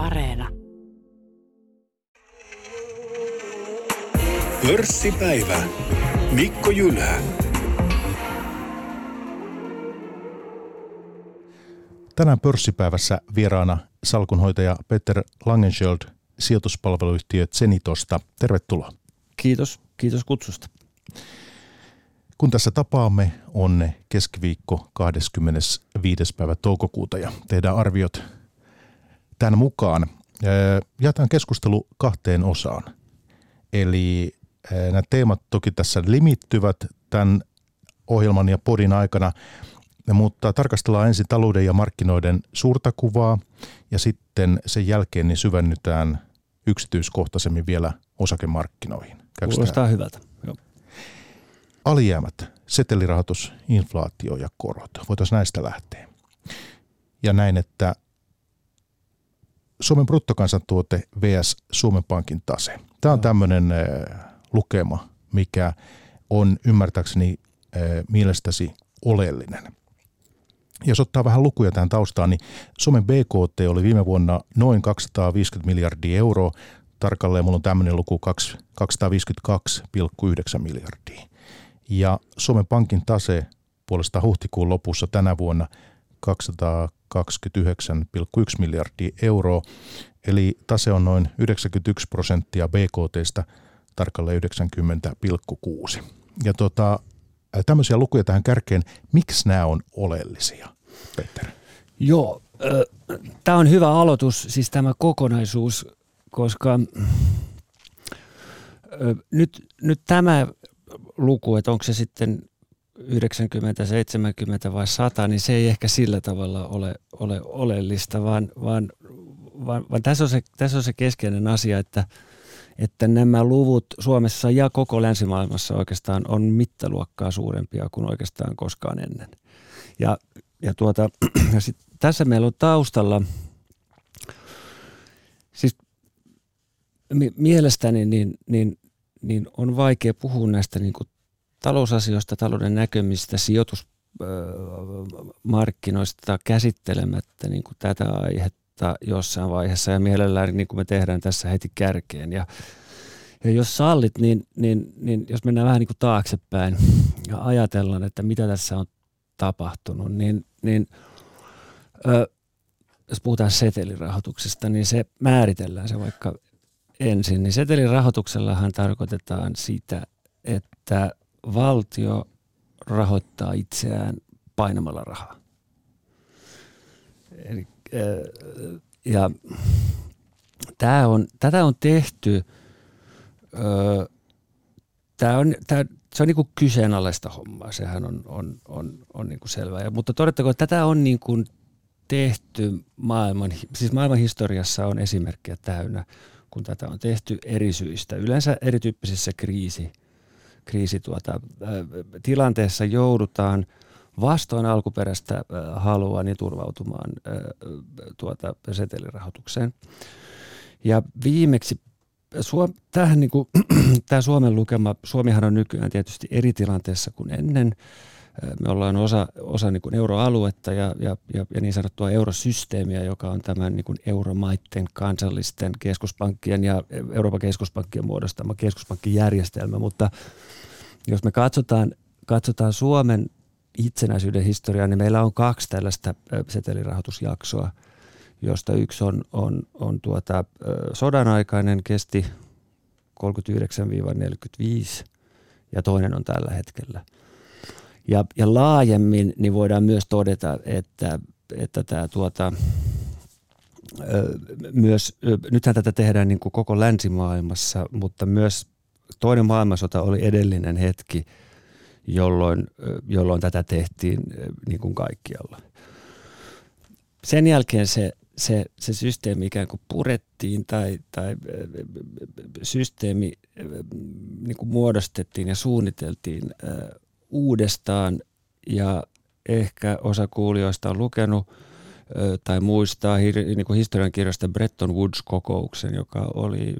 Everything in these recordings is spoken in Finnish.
Areena. Pörssipäivä. Mikko Jylhä. Tänään pörssipäivässä vieraana salkunhoitaja Peter Langenschöld sijoituspalveluyhtiö Zenitosta. Tervetuloa. Kiitos, kiitos kutsusta. Kun tässä tapaamme, on keskiviikko 25. päivä toukokuuta ja tehdään arviot tämän mukaan. Jätän keskustelu kahteen osaan. Eli nämä teemat toki tässä limittyvät tämän ohjelman ja podin aikana, mutta tarkastellaan ensin talouden ja markkinoiden suurta kuvaa ja sitten sen jälkeen niin syvennytään yksityiskohtaisemmin vielä osakemarkkinoihin. Käykö Kuulostaa tämä? hyvältä. Joo. Alijäämät, setelirahoitus, inflaatio ja korot. Voitaisiin näistä lähteä. Ja näin, että Suomen bruttokansantuote vs. Suomen Pankin tase. Tämä on tämmöinen lukema, mikä on ymmärtääkseni mielestäsi oleellinen. Jos ottaa vähän lukuja tähän taustaan, niin Suomen BKT oli viime vuonna noin 250 miljardia euroa. Tarkalleen mulla on tämmöinen luku 252,9 miljardia. Ja Suomen Pankin tase puolestaan huhtikuun lopussa tänä vuonna 229,1 miljardia euroa. Eli tase on noin 91 prosenttia BKTstä, tarkalleen 90,6. Ja tota, tämmöisiä lukuja tähän kärkeen. Miksi nämä on oleellisia, Peter? Joo, tämä on hyvä aloitus, siis tämä kokonaisuus, koska nyt, nyt tämä luku, että onko se sitten 90, 70 vai 100, niin se ei ehkä sillä tavalla ole, ole oleellista, vaan, vaan, vaan, vaan tässä, on se, tässä on se keskeinen asia, että – että nämä luvut Suomessa ja koko länsimaailmassa oikeastaan on mittaluokkaa suurempia kuin oikeastaan koskaan ennen. Ja, ja, tuota, ja sit tässä meillä on taustalla, siis mielestäni niin, niin, niin on vaikea puhua näistä niin kuin talousasioista, talouden näkemistä, sijoitusmarkkinoista käsittelemättä niin kuin tätä aihetta jossain vaiheessa ja mielellään niin kuin me tehdään tässä heti kärkeen. Ja, ja jos sallit, niin, niin, niin jos mennään vähän niin kuin taaksepäin ja ajatellaan, että mitä tässä on tapahtunut, niin, niin ö, jos puhutaan setelirahoituksesta, niin se määritellään se vaikka ensin. Niin setelirahoituksellahan tarkoitetaan sitä, että valtio rahoittaa itseään painamalla rahaa. Eli ja tämä on, tätä on tehty, tämä on, tämä, se on niin kuin kyseenalaista hommaa, sehän on, on, on, on niin kuin selvää. Ja, mutta todettakoon, että tätä on niin kuin tehty maailman, siis maailman historiassa on esimerkkejä täynnä, kun tätä on tehty eri syistä. Yleensä erityyppisissä kriisi, kriisi tuota, tilanteessa joudutaan – vastoin alkuperäistä halua niin turvautumaan tuota setelirahoitukseen. Ja viimeksi Suom, tähän niin kuin, tämä Suomen lukema, Suomihan on nykyään tietysti eri tilanteessa kuin ennen. Me ollaan osa, osa niin kuin euroaluetta ja, ja, ja, ja niin sanottua eurosysteemiä, joka on tämän niin kuin euromaiden kansallisten keskuspankkien ja Euroopan keskuspankkien muodostama keskuspankkijärjestelmä. Mutta jos me katsotaan, katsotaan Suomen itsenäisyyden historiaa, niin meillä on kaksi tällaista setelirahoitusjaksoa, josta yksi on, on, on tuota, sodan aikainen, kesti 39-45 ja toinen on tällä hetkellä. Ja, ja laajemmin niin voidaan myös todeta, että, että tämä tuota, myös, nythän tätä tehdään niin kuin koko länsimaailmassa, mutta myös toinen maailmansota oli edellinen hetki – jolloin, jolloin tätä tehtiin niin kuin kaikkialla. Sen jälkeen se, se, se systeemi ikään kuin purettiin tai, tai systeemi niin kuin muodostettiin ja suunniteltiin uudestaan ja ehkä osa kuulijoista on lukenut – tai muistaa niin kuin historiankirjasta Bretton Woods-kokouksen, joka oli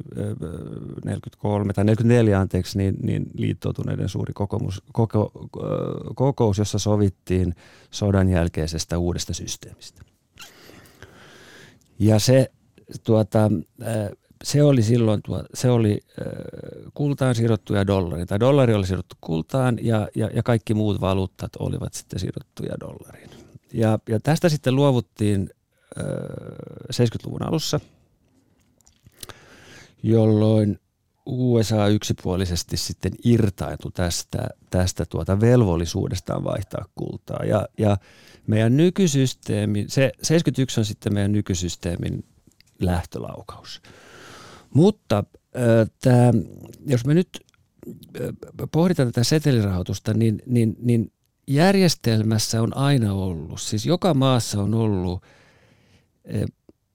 43 tai 44 anteeksi, niin, niin liittoutuneiden suuri kokous, koko, kokous, jossa sovittiin sodan jälkeisestä uudesta systeemistä. Ja se, tuota, se oli silloin se oli kultaan sidottuja dollariin, tai dollari oli sidottu kultaan ja, ja, ja kaikki muut valuuttat olivat sitten sidottuja dollariin. Ja, ja tästä sitten luovuttiin 70-luvun alussa, jolloin USA yksipuolisesti sitten irtaintui tästä, tästä tuota velvollisuudestaan vaihtaa kultaa. Ja, ja meidän nykysysteemi, se 71 on sitten meidän nykysysteemin lähtölaukaus. Mutta äh, tämä, jos me nyt pohditaan tätä setelirahoitusta, niin, niin, niin järjestelmässä on aina ollut, siis joka maassa on ollut äh,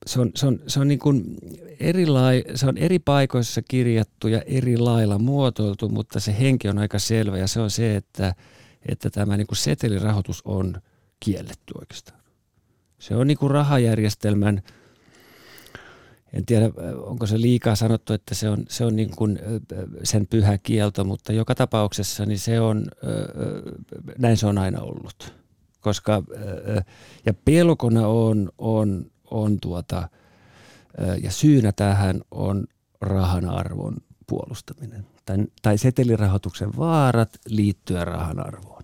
se on, se on, se on, niin kuin erilai, se on eri paikoissa kirjattu ja eri lailla muotoiltu, mutta se henki on aika selvä ja se on se, että, että tämä niin kuin setelirahoitus on kielletty oikeastaan. Se on niin kuin rahajärjestelmän, en tiedä onko se liikaa sanottu, että se on, se on niin kuin sen pyhä kielto, mutta joka tapauksessa niin se on, näin se on aina ollut. Koska, ja pelkona on, on on tuota, ja syynä tähän on rahan arvon puolustaminen tai, tai setelirahoituksen vaarat liittyä rahan arvoon.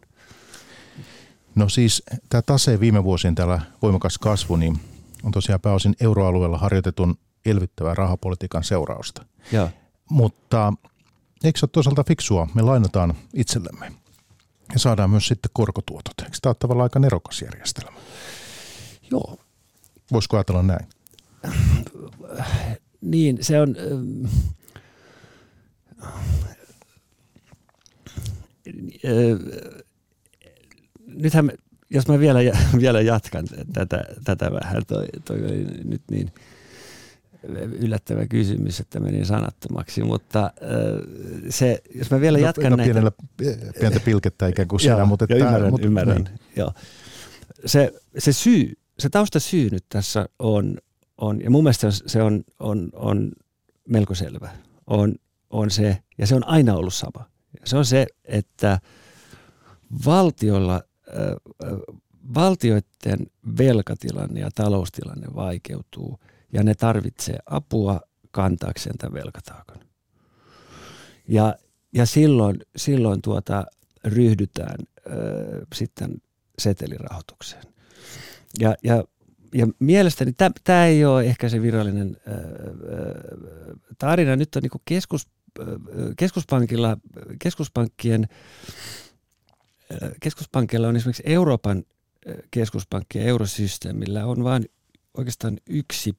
No siis tämä tase viime vuosien täällä voimakas kasvu, niin on tosiaan pääosin euroalueella harjoitetun elvyttävän rahapolitiikan seurausta. Ja. Mutta eikö se ole toisaalta fiksua? Me lainataan itsellemme ja saadaan myös sitten korkotuotot. Eikö tämä ole tavallaan aika nerokas järjestelmä? Joo, Voisiko ajatella näin? Niin, se on... nythän, jos mä vielä, vielä jatkan tätä, tätä vähän, toi, toi nyt niin yllättävä kysymys, että meni sanattomaksi, mutta se, jos mä vielä no, jatkan no, näitä... Pienellä, pientä pilkettä ikään kuin siinä, mutta... Että, ymmärrän, mutta, ymmärrän, niin. joo. Se, se syy, se taustasyy nyt tässä on, on ja mun mielestä se on, on, on melko selvä, on, on se, ja se on aina ollut sama. Se on se, että valtiolla, äh, valtioiden velkatilanne ja taloustilanne vaikeutuu, ja ne tarvitsee apua kantaakseen tämän velkataakan. Ja, ja silloin, silloin tuota, ryhdytään äh, sitten setelirahoitukseen. Ja, ja, ja mielestäni tämä ei ole ehkä se virallinen ää, tarina. Nyt on niin keskus, keskuspankilla, keskuspankkien, keskuspankilla on esimerkiksi Euroopan keskuspankki ja eurosysteemillä on vain oikeastaan yksi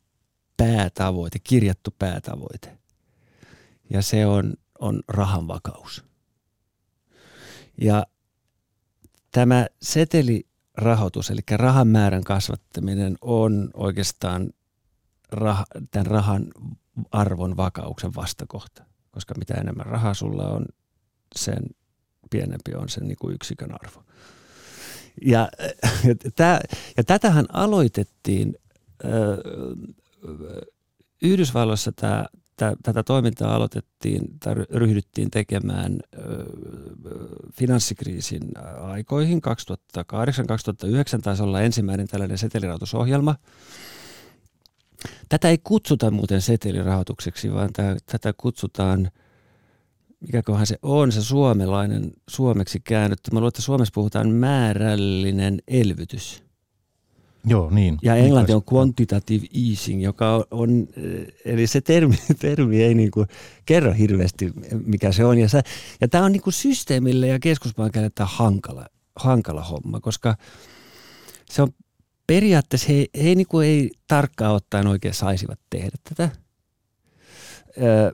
päätavoite, kirjattu päätavoite. Ja se on, on rahan vakaus. Ja tämä seteli rahoitus, eli rahan määrän kasvattaminen on oikeastaan rah, tämän rahan arvon vakauksen vastakohta. Koska mitä enemmän rahaa sulla on, sen pienempi on sen niin kuin yksikön arvo. Ja, ja, tää, ja tätähän aloitettiin Yhdysvalloissa tämä tätä toimintaa aloitettiin tai ryhdyttiin tekemään finanssikriisin aikoihin. 2008-2009 taisi olla ensimmäinen tällainen setelirahoitusohjelma. Tätä ei kutsuta muuten setelirahoitukseksi, vaan tätä kutsutaan, mikäköhän se on, se suomalainen suomeksi käännetty. Mä luulen, että Suomessa puhutaan määrällinen elvytys. Joo, niin. Ja englanti on quantitative easing, joka on, eli se termi, termi ei niin kuin kerro hirveästi, mikä se on. Ja, sä, ja tämä on niin kuin systeemille ja keskuspankille tämä hankala, hankala homma, koska se on periaatteessa, he, he niin kuin ei tarkkaan ottaen oikein saisivat tehdä tätä. Öö,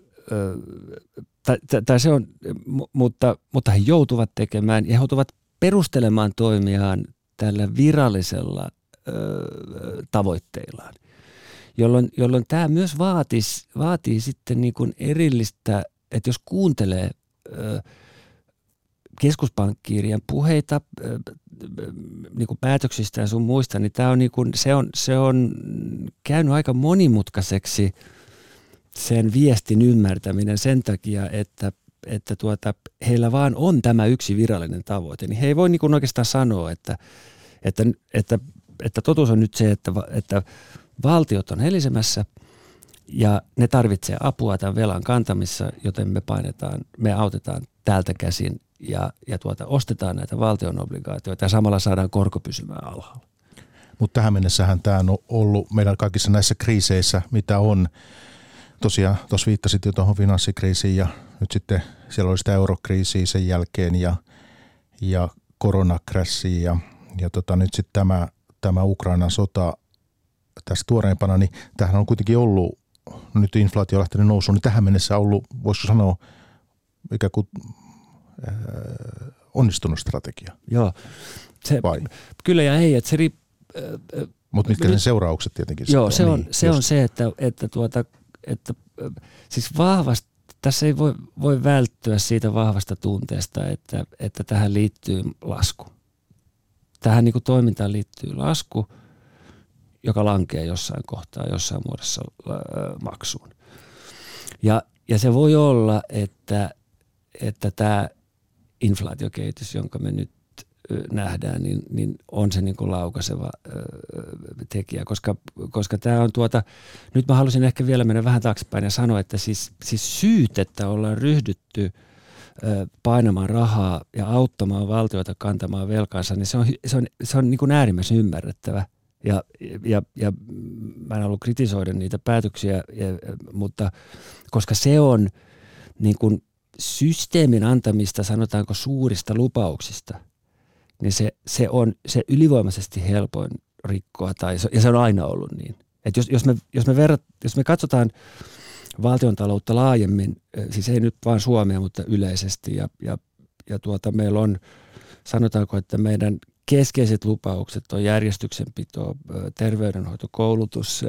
tai, tai se on, mutta, mutta he joutuvat tekemään ja he joutuvat perustelemaan toimiaan tällä virallisella tavoitteillaan. Jolloin, jolloin tämä myös vaatis, vaatii sitten niin kuin erillistä, että jos kuuntelee keskuspankkiirien puheita niin kuin päätöksistä ja sun muista, niin tämä on, niin kuin, se, on, se on käynyt aika monimutkaiseksi sen viestin ymmärtäminen sen takia, että että tuota, heillä vaan on tämä yksi virallinen tavoite, niin he ei voi niin kuin oikeastaan sanoa, että, että, että että totuus on nyt se, että, että valtiot on helisemässä ja ne tarvitsee apua tämän velan kantamissa, joten me painetaan, me autetaan täältä käsin ja, ja tuota, ostetaan näitä valtion obligaatioita ja samalla saadaan korko pysymään alhaalla. Mutta tähän mennessähän tämä on ollut meidän kaikissa näissä kriiseissä, mitä on. Tosiaan tuossa viittasit jo tuohon finanssikriisiin ja nyt sitten siellä oli sitä eurokriisiä sen jälkeen ja, ja koronakrässiä ja, ja tota, nyt sitten tämä, tämä Ukrainan sota tässä tuoreempana, niin tähän on kuitenkin ollut, nyt inflaatio on lähtenyt nousuun, niin tähän mennessä ollut, voisiko sanoa, ikään kuin äh, onnistunut strategia. Joo. Se, Vai? Kyllä ja ei, että se riippuu mutta mitkä ne seuraukset tietenkin Joo, se on, niin, se, on se, että, että, tuota, että siis vahvasti, tässä ei voi, voi välttyä siitä vahvasta tunteesta, että, että tähän liittyy lasku. Tähän niin kuin toimintaan liittyy lasku, joka lankee jossain kohtaa, jossain muodossa maksuun. Ja, ja se voi olla, että, että tämä inflaatiokehitys, jonka me nyt nähdään, niin, niin on se niin kuin laukaseva tekijä, koska, koska tämä on tuota, nyt mä halusin ehkä vielä mennä vähän taaksepäin ja sanoa, että siis, siis syyt, että ollaan ryhdytty painamaan rahaa ja auttamaan valtioita kantamaan velkaansa, niin se on, se on, se on niin kuin äärimmäisen ymmärrettävä. Ja, ja, ja mä en halua kritisoida niitä päätöksiä, ja, mutta koska se on niin kuin systeemin antamista, sanotaanko suurista lupauksista – niin se, se on se ylivoimaisesti helpoin rikkoa, tai, ja se on aina ollut niin. Et jos, jos, me, jos, me verrat, jos me katsotaan valtion taloutta laajemmin, siis ei nyt vain Suomea, mutta yleisesti, ja, ja, ja tuota, meillä on, sanotaanko, että meidän keskeiset lupaukset on järjestyksenpito, terveydenhoito, koulutus,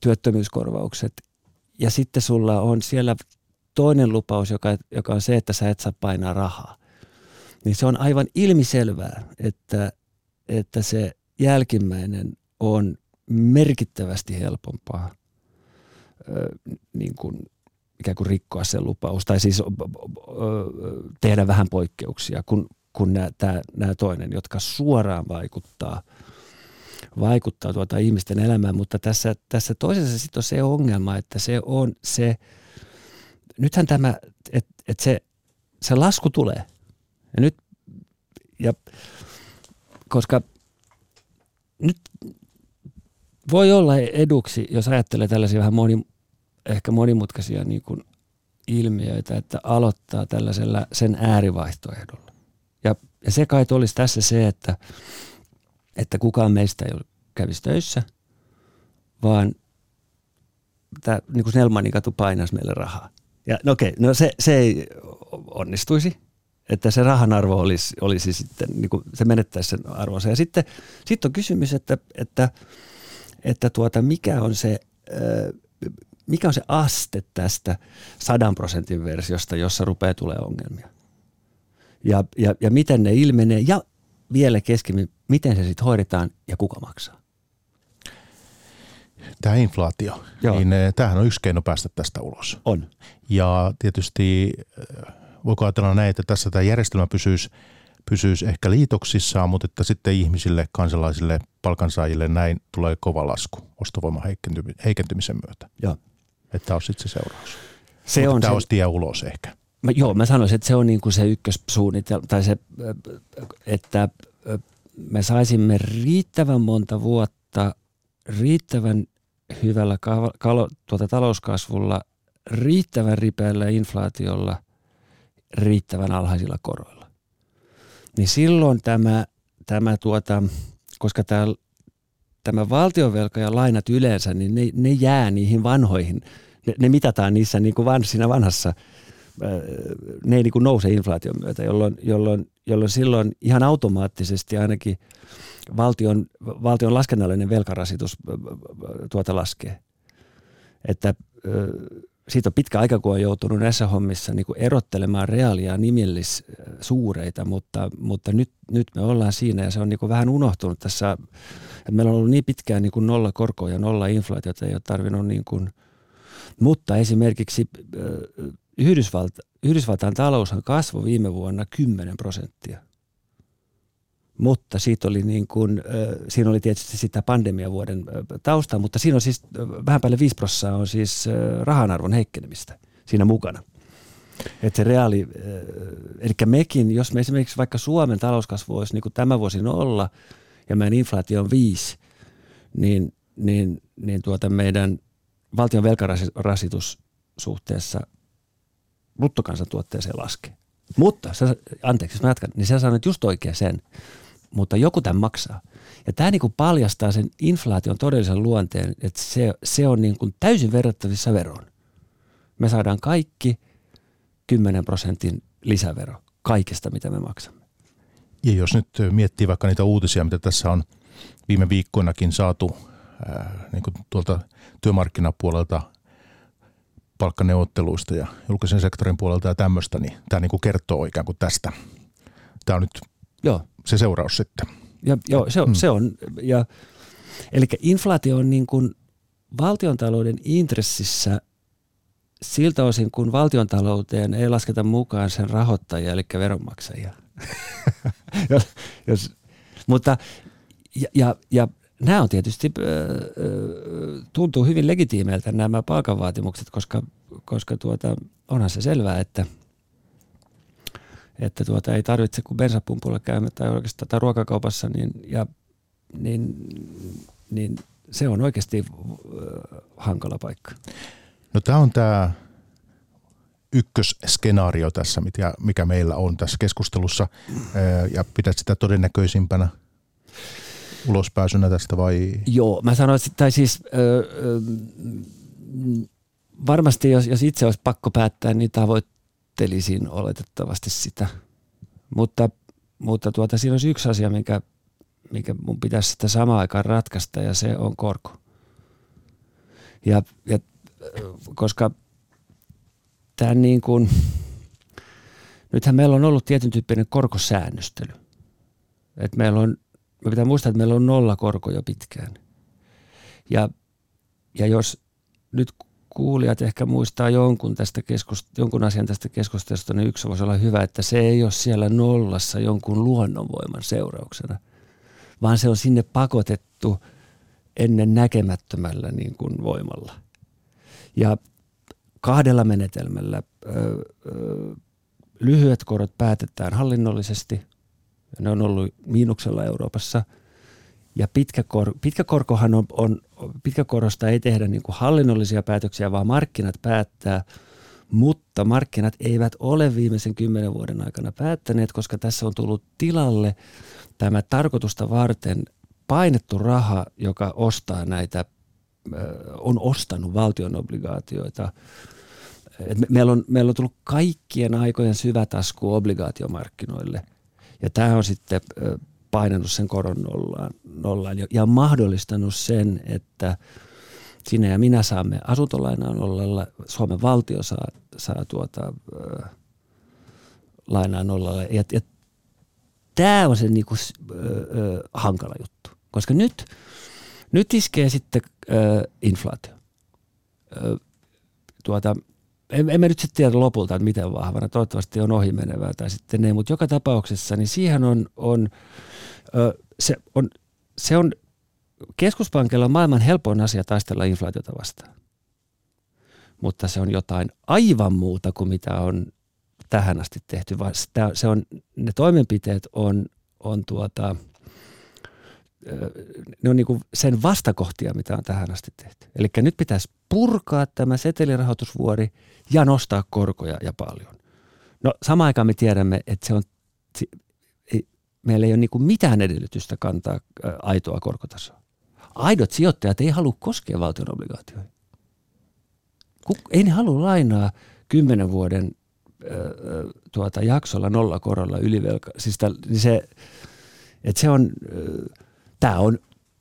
työttömyyskorvaukset, ja sitten sulla on siellä toinen lupaus, joka, joka on se, että sä et saa painaa rahaa. Niin se on aivan ilmiselvää, että, että se jälkimmäinen on merkittävästi helpompaa niin kuin, ikään kuin rikkoa sen lupaus, tai siis tehdä vähän poikkeuksia kun tämä, nämä toinen, jotka suoraan vaikuttaa, vaikuttaa tuota ihmisten elämään, mutta tässä, tässä toisessa sitten on se ongelma, että se on se, nythän tämä, että et se, se lasku tulee – ja nyt, ja koska nyt voi olla eduksi, jos ajattelee tällaisia vähän moni, ehkä monimutkaisia niin kuin ilmiöitä, että aloittaa tällaisella sen äärivaihtoehdolla. Ja, ja se kai olisi tässä se, että, että kukaan meistä ei kävisi töissä, vaan tämä niin kuin Snellmanin katu painaisi meille rahaa. Ja no okei, no se, se ei onnistuisi, että se rahan arvo olisi, olisi sitten, niin kuin se menettäisi sen arvonsa. Ja sitten, sitten on kysymys, että, että, että tuota, mikä on se, mikä on se aste tästä sadan prosentin versiosta, jossa rupeaa tulee ongelmia. Ja, ja, ja miten ne ilmenee ja vielä keskimmin, miten se sitten hoidetaan ja kuka maksaa. Tämä inflaatio, Joo. niin tämähän on yksi keino päästä tästä ulos. On. Ja tietysti voiko ajatella näin, että tässä tämä järjestelmä pysyisi, pysyisi ehkä liitoksissaan, mutta että sitten ihmisille, kansalaisille, palkansaajille näin tulee kova lasku ostovoiman heikentymisen myötä. Joo. Että tämä on sitten se seuraus. Se mutta on tämä se... olisi tie ulos ehkä. Mä, joo, mä sanoisin, että se on niin kuin se ykkössuunnitelma, tai se, että me saisimme riittävän monta vuotta riittävän hyvällä kalo, tuota talouskasvulla, riittävän ripeällä inflaatiolla riittävän alhaisilla koroilla. Niin silloin tämä, tämä tuota, koska tämä, tämä valtionvelka ja lainat yleensä, niin ne, ne jää niihin vanhoihin. Ne, ne mitataan niissä niin kuin van, siinä vanhassa, ne ei niin kuin nouse inflaation myötä, jolloin, jolloin, jolloin silloin ihan automaattisesti ainakin valtion, valtion laskennallinen velkarasitus tuota laskee. Että siitä on pitkä aika, kun on joutunut näissä hommissa niin kuin erottelemaan reaalia ja nimillissuureita, mutta, mutta nyt, nyt me ollaan siinä ja se on niin kuin vähän unohtunut tässä. Että meillä on ollut niin pitkään niin kuin nolla korkoa ja nolla inflaatiota, ei ole tarvinnut niin kuin, mutta esimerkiksi Yhdysvalta, Yhdysvaltain taloushan kasvoi viime vuonna 10 prosenttia. mutta siitä oli niin kuin, siinä oli tietysti sitä pandemiavuoden tausta, mutta siinä on siis vähän päälle 5 prosenttia on siis rahanarvon heikkenemistä siinä mukana. Että se reaali, eli mekin, jos me esimerkiksi vaikka Suomen talouskasvu olisi niin kuin tämä vuosi nolla ja meidän inflaatio on viisi, niin, niin, niin tuota meidän valtion velkarasitus suhteessa bruttokansantuotteeseen laskee. Mutta, sä, anteeksi, jos mä jatkan, niin sä sanoit just oikein sen, mutta joku tämän maksaa. Ja tämä niin paljastaa sen inflaation todellisen luonteen, että se, se on niin kuin täysin verrattavissa veroon. Me saadaan kaikki 10 prosentin lisävero kaikesta, mitä me maksamme. Ja jos nyt miettii vaikka niitä uutisia, mitä tässä on viime viikkoinakin saatu niin kuin tuolta työmarkkinapuolelta palkkaneuvotteluista ja julkisen sektorin puolelta ja tämmöistä, niin tämä niin kuin kertoo ikään kuin tästä. Tämä on nyt Joo. se seuraus sitten. Ja, joo, se on, mm. se on ja, eli inflaatio on niin kuin valtiontalouden intressissä siltä osin, kun valtiontalouteen ei lasketa mukaan sen rahoittajia, eli veronmaksajia. jos, jos, mutta ja, ja, ja nämä on tietysti, tuntuu hyvin legitiimeiltä nämä palkanvaatimukset, koska, koska tuota, onhan se selvää, että, että tuota, ei tarvitse kuin bensapumpulla käymään tai oikeastaan tai ruokakaupassa, niin, ja, niin, niin se on oikeasti hankala paikka. No tämä on tämä ykkösskenaario tässä, mikä meillä on tässä keskustelussa, ja pidät sitä todennäköisimpänä ulospääsynä tästä vai? Joo, mä sanoin, että tai siis ö, ö, varmasti jos, jos itse olisi pakko päättää, niin tavoittelisin oletettavasti sitä. Mutta, mutta tuota, siinä olisi yksi asia, mikä, mikä mun pitäisi sitä samaan aikaan ratkaista ja se on korko. Ja, ja koska tämä niin kuin, nythän meillä on ollut tietyn tyyppinen korkosäännöstely. Et meillä on me pitää muistaa, että meillä on nolla korko jo pitkään. Ja, ja jos nyt kuulijat ehkä muistaa jonkun, tästä keskust- jonkun asian tästä keskustelusta, niin yksi voisi olla hyvä, että se ei ole siellä nollassa jonkun luonnonvoiman seurauksena, vaan se on sinne pakotettu ennen näkemättömällä niin kuin voimalla. Ja kahdella menetelmällä ö, ö, lyhyet korot päätetään hallinnollisesti – ne on ollut miinuksella Euroopassa. Ja pitkä, kor, pitkä korkohan on, on, pitkäkorosta ei tehdä niin kuin hallinnollisia päätöksiä, vaan markkinat päättää, mutta markkinat eivät ole viimeisen kymmenen vuoden aikana päättäneet, koska tässä on tullut tilalle tämä tarkoitusta varten painettu raha, joka ostaa näitä, on ostanut valtion obligaatioita. meillä, on, meillä on tullut kaikkien aikojen syvätasku obligaatiomarkkinoille – ja tämä on sitten painanut sen koron nollaan, nollaan ja mahdollistanut sen, että sinä ja minä saamme asuntolainaa nollalla, Suomen valtio saa, saa tuota, äh, lainaa nollalla. Ja, ja tämä on se niinku, äh, äh, hankala juttu, koska nyt, nyt iskee sitten äh, inflaatio. Äh, tuota, en, en mä nyt sitten tiedä lopulta, että miten vahvana. Toivottavasti on ohimenevää tai sitten ei, mutta joka tapauksessa niin siihen on, on, ö, se on, se on keskuspankilla on maailman helpoin asia taistella inflaatiota vastaan. Mutta se on jotain aivan muuta kuin mitä on tähän asti tehty. Se on, ne toimenpiteet on, on tuota, ne on niin kuin sen vastakohtia, mitä on tähän asti tehty. Eli nyt pitäisi purkaa tämä setelirahoitusvuori ja nostaa korkoja ja paljon. No samaan aikaan me tiedämme, että se on, ei, meillä ei ole niin kuin mitään edellytystä kantaa aitoa korkotasoa. Aidot sijoittajat ei halua koskea valtion obligaatioihin. Ei ne halua lainaa kymmenen vuoden tuota, jaksolla nolla korolla ylivelka. Siis täl, niin se, että se on, tämä on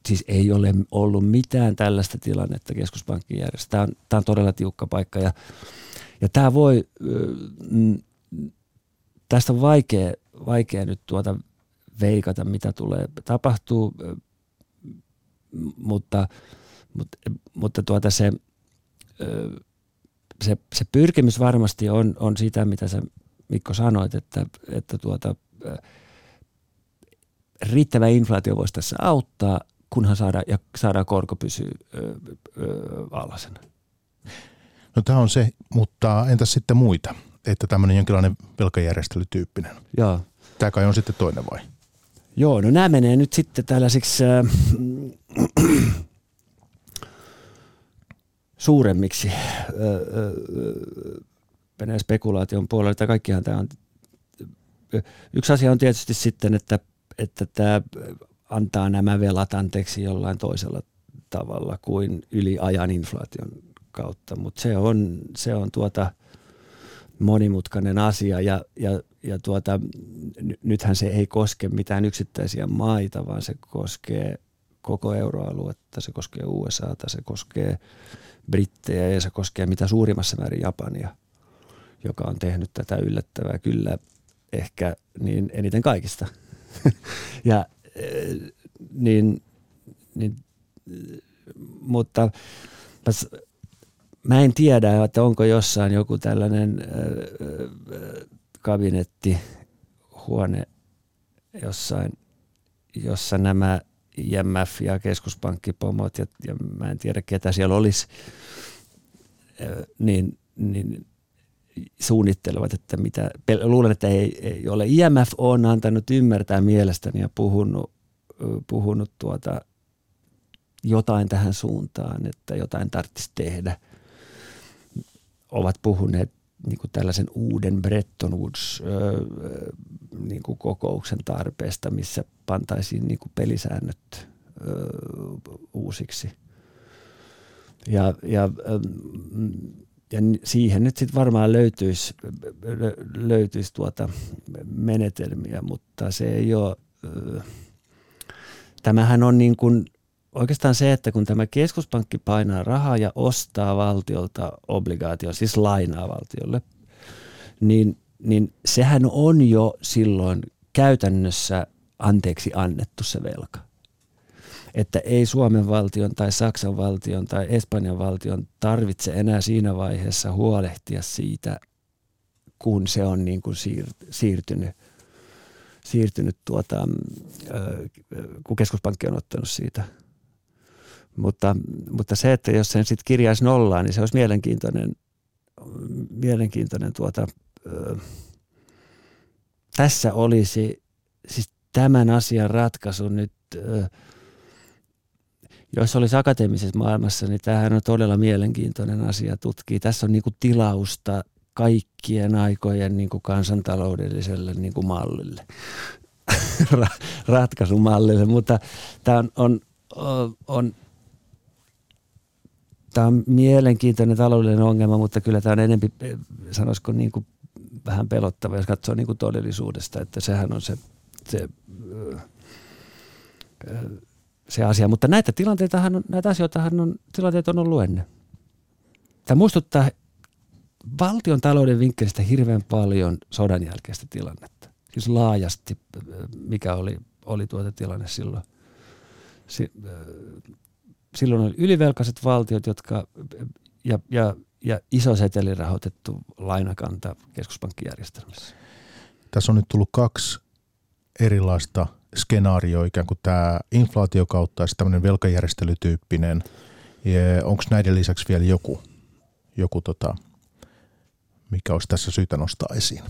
siis ei ole ollut mitään tällaista tilannetta keskuspankin järjestää. Tämä on, tämä on todella tiukka paikka ja, ja tämä voi, tästä on vaikea, vaikea nyt tuota veikata, mitä tulee tapahtuu, mutta, mutta, mutta tuota se, se, se pyrkimys varmasti on, on sitä, mitä sä Mikko sanoit, että, että tuota, riittävä inflaatio voisi tässä auttaa, kunhan saadaan, ja saadaan korko pysyä alhaisena. No tämä on se, mutta entäs sitten muita? Että tämmöinen jonkinlainen velkajärjestelytyyppinen. Joo. Tämä kai on sitten toinen vai? Joo, no nämä menee nyt sitten tällaisiksi äh, suuremmiksi äh, äh, spekulaation puolella. Että kaikkihan tämä on. Yksi asia on tietysti sitten, että, että tämä antaa nämä velat anteeksi jollain toisella tavalla kuin yli ajan inflaation kautta, mutta se on, se on tuota monimutkainen asia ja, ja, ja tuota, nythän se ei koske mitään yksittäisiä maita, vaan se koskee koko euroaluetta, se koskee USAta, se koskee Brittejä ja se koskee mitä suurimmassa määrin Japania, joka on tehnyt tätä yllättävää kyllä ehkä niin eniten kaikista. Ja niin, niin, mutta mä en tiedä, että onko jossain joku tällainen kabinetti, huone jossain, jossa nämä IMF ja keskuspankkipomot ja, ja mä en tiedä ketä siellä olisi, niin, niin suunnittelevat, että mitä, luulen, että ei, ei ole. IMF on antanut ymmärtää mielestäni ja puhunut, puhunut tuota, jotain tähän suuntaan, että jotain tarvitsisi tehdä. Ovat puhuneet niin kuin tällaisen uuden Bretton Woods niin kuin kokouksen tarpeesta, missä pantaisiin niin kuin pelisäännöt uusiksi. Ja, ja ja siihen nyt sitten varmaan löytyisi, löytyisi tuota menetelmiä, mutta se ei ole, tämähän on niin kuin oikeastaan se, että kun tämä keskuspankki painaa rahaa ja ostaa valtiolta obligaatio, siis lainaa valtiolle, niin, niin sehän on jo silloin käytännössä anteeksi annettu se velka että ei Suomen valtion tai Saksan valtion tai Espanjan valtion tarvitse enää siinä vaiheessa huolehtia siitä, kun se on niin kuin siir- siirtynyt, siirtynyt tuota, kun keskuspankki on ottanut siitä. Mutta, mutta se, että jos sen sitten kirjaisi nollaan, niin se olisi mielenkiintoinen, mielenkiintoinen tuota, tässä olisi siis tämän asian ratkaisu nyt jos olisi akateemisessa maailmassa, niin tämähän on todella mielenkiintoinen asia tutkia. Tässä on niin kuin tilausta kaikkien aikojen niin kuin kansantaloudelliselle niin kuin mallille, ratkaisumallille, mutta tämä on, on, on, tämä on mielenkiintoinen taloudellinen ongelma, mutta kyllä tämä on enemmän, sanoisiko niin kuin vähän pelottava, jos katsoo niin kuin todellisuudesta, että sehän on se, se se asia. Mutta näitä tilanteitahan on, näitä asioitahan on, tilanteet on ollut ennen. Tämä muistuttaa valtion talouden vinkkelistä hirveän paljon sodan jälkeistä tilannetta. Siis laajasti, mikä oli, oli tuota tilanne silloin. Si, silloin oli ylivelkaiset valtiot, jotka, ja, ja, ja iso setelirahoitettu lainakanta keskuspankkijärjestelmässä. Tässä on nyt tullut kaksi erilaista skenaario, ikään kuin tämä inflaatio kautta ja tämmöinen velkajärjestelytyyppinen. Onko näiden lisäksi vielä joku, joku tota, mikä olisi tässä syytä nostaa esiin?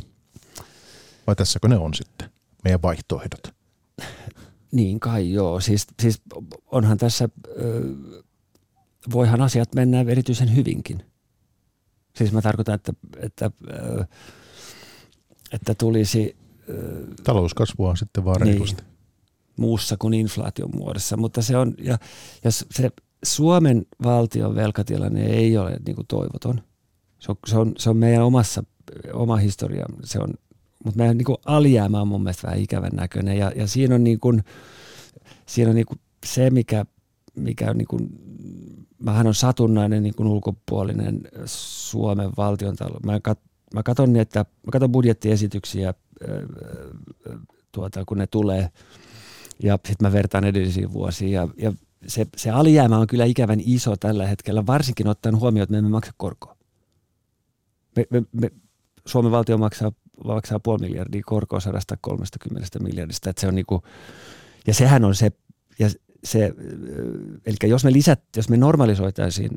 Vai tässäkö ne on sitten, meidän vaihtoehdot? Niin kai joo. Siis, siis onhan tässä, voihan asiat mennä erityisen hyvinkin. Siis mä tarkoitan, että, että, että tulisi... Talouskasvua sitten vaan niin, muussa kuin inflaation muodossa, mutta se on, ja, ja se Suomen valtion velkatilanne ei ole niin kuin toivoton. Se on, se, on, se on meidän omassa, oma historia, se on, mutta meidän niin kuin alijäämä on mun mielestä vähän ikävän näköinen, ja, ja siinä on, niin kuin, siinä on niin kuin se, mikä, mikä on niin kuin, vähän on satunnainen niin kuin ulkopuolinen Suomen valtion talous. Mä, kat, mä katson, että mä katson budjettiesityksiä, tuota, kun ne tulee – ja sitten mä vertaan edellisiin vuosiin ja, ja se, se alijäämä on kyllä ikävän iso tällä hetkellä, varsinkin ottaen huomioon, että me emme maksa korkoa. Me, me, me, Suomen valtio maksaa maksaa puoli miljardia korkoa 130 miljardista. Että se on niinku, ja sehän on se, ja se, eli jos me lisät, jos me normalisoitaisiin,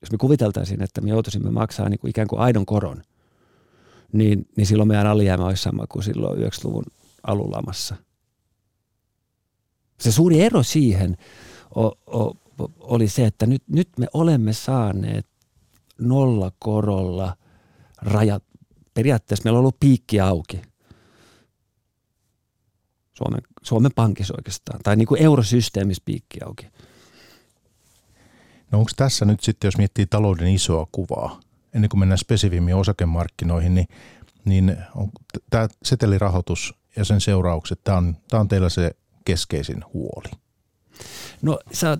jos me kuviteltaisiin, että me joutuisimme maksaa niin kuin ikään kuin aidon koron, niin, niin silloin meidän alijäämä olisi sama kuin silloin 90-luvun alulamassa. Se suuri ero siihen oli se, että nyt, nyt me olemme saaneet nollakorolla rajat. Periaatteessa meillä on ollut piikki auki. Suomen, Suomen pankissa oikeastaan, tai niin kuin eurosysteemissä piikki auki. No onko tässä nyt sitten, jos miettii talouden isoa kuvaa, ennen kuin mennään spesifimmin osakemarkkinoihin, niin, niin tämä setelirahoitus ja sen seuraukset, tämä on, on teillä se keskeisin huoli. No sä, äh,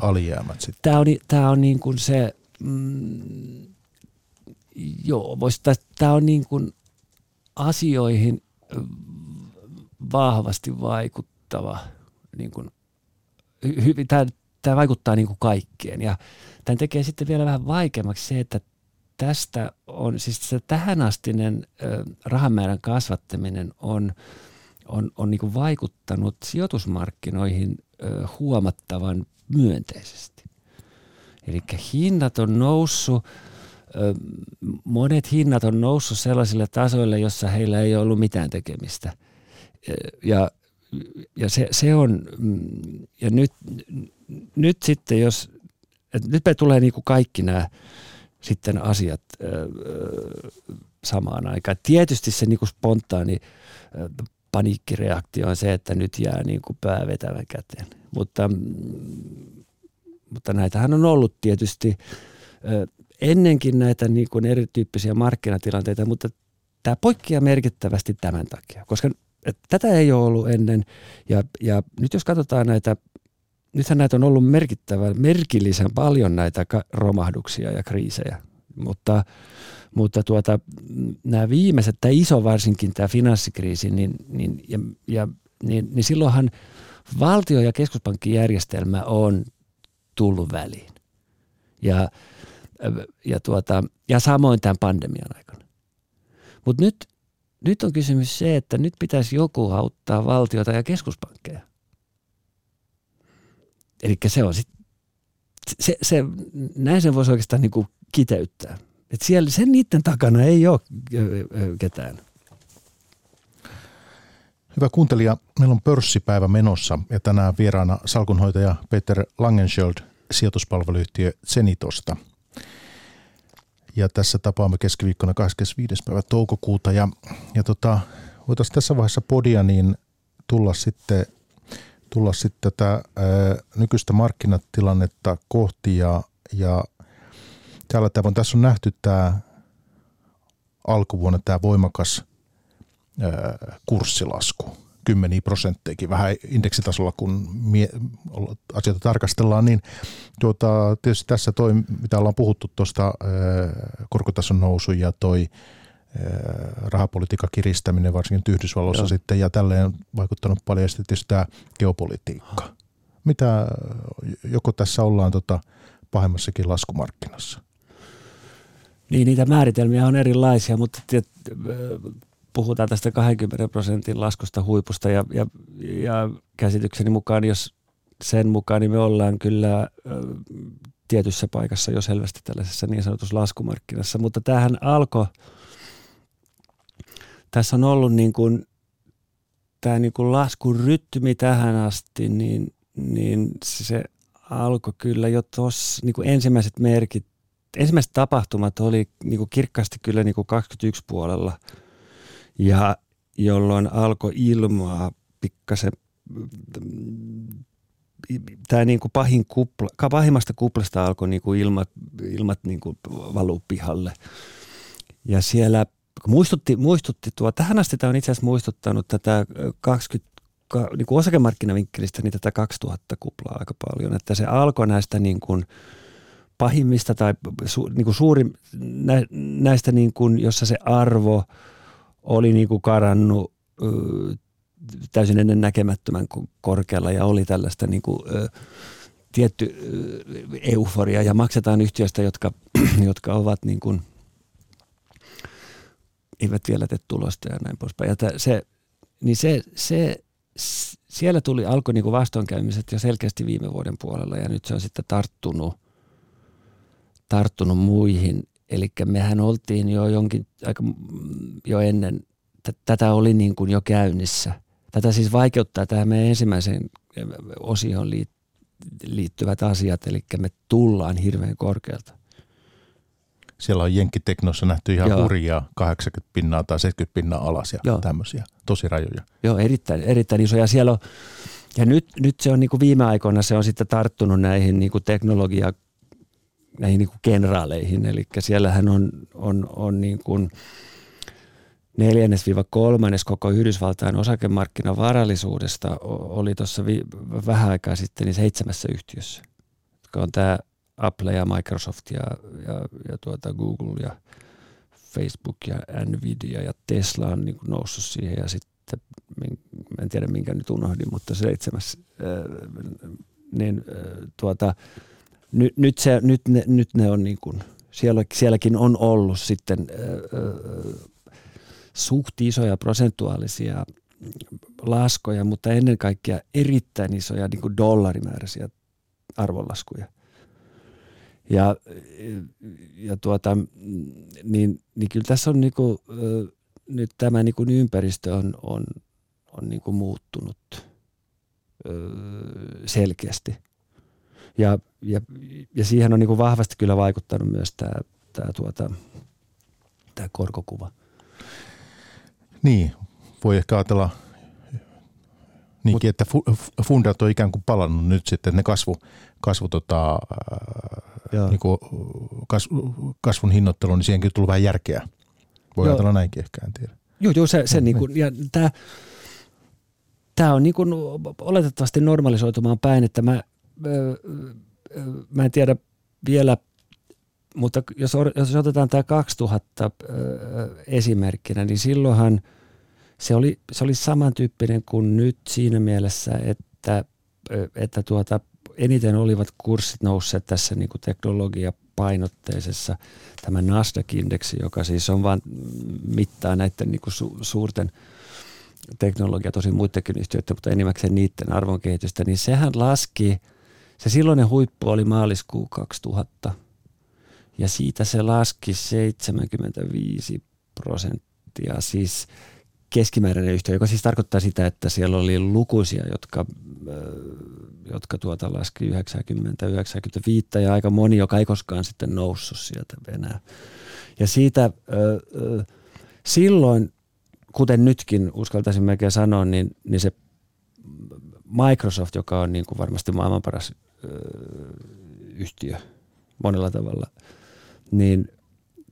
Alijäämät sitten. Tämä on, tämä on niin kuin se, mm, joo, voisi, tämä on niin kuin asioihin vahvasti vaikuttava, niin kuin, hyvin, tämä, tämä vaikuttaa niin kuin kaikkeen ja tämän tekee sitten vielä vähän vaikeammaksi se, että tästä on, siis se tähänastinen rahamäärän kasvattaminen on, on, on niin vaikuttanut sijoitusmarkkinoihin huomattavan myönteisesti. Eli hinnat on noussut, monet hinnat on noussut sellaisille tasoille, jossa heillä ei ollut mitään tekemistä. Ja, ja se, se on, ja nyt, nyt sitten jos, nyt me tulee niin kuin kaikki nämä sitten asiat samaan aikaan. Tietysti se niin kuin spontaani paniikkireaktio on se, että nyt jää niin kuin pää vetävän käteen. Mutta, mutta näitähän on ollut tietysti ennenkin näitä niin kuin erityyppisiä markkinatilanteita, mutta tämä poikkeaa merkittävästi tämän takia, koska tätä ei ole ollut ennen. Ja, ja nyt jos katsotaan näitä, nythän näitä on ollut merkittävän, merkillisen paljon näitä romahduksia ja kriisejä, mutta mutta tuota, nämä viimeiset, tämä iso varsinkin tämä finanssikriisi, niin, niin, ja, ja, niin, niin silloinhan valtio- ja keskuspankkijärjestelmä on tullut väliin. Ja, ja, tuota, ja samoin tämän pandemian aikana. Mutta nyt, nyt on kysymys se, että nyt pitäisi joku auttaa valtiota ja keskuspankkeja. Eli se on sitten, se, se, näin sen voisi oikeastaan niin kuin kiteyttää. Että siellä sen niiden takana ei ole ketään. Hyvä kuuntelija, meillä on pörssipäivä menossa ja tänään vieraana salkunhoitaja Peter Langenschöld sijoituspalveluyhtiö Zenitosta. Ja tässä tapaamme keskiviikkona 25. päivä toukokuuta ja, ja tota, voitaisiin tässä vaiheessa podia niin tulla sitten, tulla sitten tätä ää, nykyistä markkinatilannetta kohti ja, ja tällä tavoin. Tässä on nähty tämä alkuvuonna tämä voimakas kurssilasku, kymmeniä prosentteikin, vähän indeksitasolla, kun mie- asioita tarkastellaan, niin tuota, tietysti tässä toi, mitä ollaan puhuttu tuosta korkotason nousu ja toi rahapolitiikan kiristäminen, varsinkin Yhdysvalloissa Joo. sitten, ja tälleen on vaikuttanut paljon, ja sitten tietysti tämä geopolitiikka. Mitä, joko tässä ollaan tota, pahemmassakin laskumarkkinassa? Niin, niitä määritelmiä on erilaisia, mutta tiet, puhutaan tästä 20 prosentin laskusta huipusta ja, ja, ja käsitykseni mukaan, jos sen mukaan, niin me ollaan kyllä tietyssä paikassa jo selvästi tällaisessa niin sanotussa laskumarkkinassa, mutta tämähän alkoi, tässä on ollut niin kuin, tämä niin kuin laskun rytmi tähän asti, niin, niin se alkoi kyllä jo tuossa niin ensimmäiset merkit ensimmäiset tapahtumat oli niin kuin kirkkaasti kyllä niin kuin 21 puolella, ja jolloin alkoi ilmaa pikkasen tämä niin kuin pahin kupla, pahimmasta kuplasta alkoi niin kuin ilmat, ilmat niin kuin valuu pihalle. Ja siellä muistutti, muistutti tuo, tähän asti tämä on itse asiassa muistuttanut tätä 20, niin kuin osakemarkkinavinkkelistä, niin tätä 2000 kuplaa aika paljon, että se alkoi näistä niin kuin, pahimmista tai su, niin kuin suurin, nä, näistä, niin kuin, jossa se arvo oli niin kuin karannut ö, täysin ennen näkemättömän korkealla ja oli tällaista niin kuin, ö, tietty euforia ja maksetaan yhtiöistä, jotka, jotka ovat niin kuin eivät vielä tee tulosta ja näin poispäin. Ja se, niin se, se, siellä tuli, alkoi niin vastoinkäymiset jo selkeästi viime vuoden puolella ja nyt se on sitten tarttunut, tarttunut muihin. Eli mehän oltiin jo jonkin aika jo ennen, t- tätä oli niin kuin jo käynnissä. Tätä siis vaikeuttaa tähän meidän ensimmäiseen osioon liittyvät asiat, eli me tullaan hirveän korkealta. Siellä on Jenkkiteknossa nähty ihan Joo. hurjaa 80 pinnaa tai 70 pinnaa alas ja Joo. tämmöisiä tosi rajoja. Joo, erittäin, erittäin isoja. Siellä on, ja nyt, nyt se on niin kuin viime aikoina se on sitten tarttunut näihin niin kuin teknologia, näihin niin kuin generaaleihin. Eli siellähän on, on, on niin kuin neljännes-kolmannes koko Yhdysvaltain osakemarkkinan varallisuudesta oli tuossa vi- vähän aikaa sitten niin seitsemässä yhtiössä, jotka on tämä Apple ja Microsoft ja, ja, ja tuota Google ja Facebook ja Nvidia ja Tesla on niin noussut siihen ja sitten, en tiedä minkä nyt unohdin, mutta seitsemäs, niin tuota, nyt, nyt, se, nyt, ne, nyt ne on niin kuin, siellä, sielläkin on ollut sitten suht isoja prosentuaalisia laskoja, mutta ennen kaikkea erittäin isoja niin kuin dollarimääräisiä arvonlaskuja – ja, ja tuota, niin, niin kyllä tässä on niinku, nyt tämä niinku ympäristö on, on, on niinku muuttunut selkeästi. Ja, ja, ja siihen on niinku vahvasti kyllä vaikuttanut myös tämä, tämä, tuota, tämä korkokuva. Niin, voi ehkä ajatella niinkin, Mut, että fundat on ikään kuin palannut nyt sitten, ne kasvu, kasvu tota, niin kuin kasv- kasvun hinnoittelu, niin siihenkin tullut vähän järkeä. Voi joo. ajatella näinkin ehkä, en tiedä. Joo, joo se, se no, niin kuin, ja tämä, tämä on niin kuin oletettavasti normalisoitumaan päin, että mä, mä en tiedä vielä, mutta jos, jos otetaan tämä 2000 esimerkkinä, niin silloinhan se oli, se oli samantyyppinen kuin nyt siinä mielessä, että, että tuota, eniten olivat kurssit nousseet tässä niin kuin teknologiapainotteisessa tämä Nasdaq-indeksi, joka siis on vain mittaa näiden niin kuin su- suurten teknologia, tosi muidenkin yhtiöiden, mutta enimmäkseen niiden arvonkehitystä, niin sehän laski, se silloinen huippu oli maaliskuu 2000 ja siitä se laski 75 prosenttia, siis keskimääräinen yhtiö, joka siis tarkoittaa sitä, että siellä oli lukuisia, jotka, jotka tuota laski 90, 95 ja aika moni, joka ei koskaan sitten noussut sieltä enää. Ja siitä silloin, kuten nytkin uskaltaisin melkein sanoa, niin, niin se Microsoft, joka on niin kuin varmasti maailman paras yhtiö monella tavalla, niin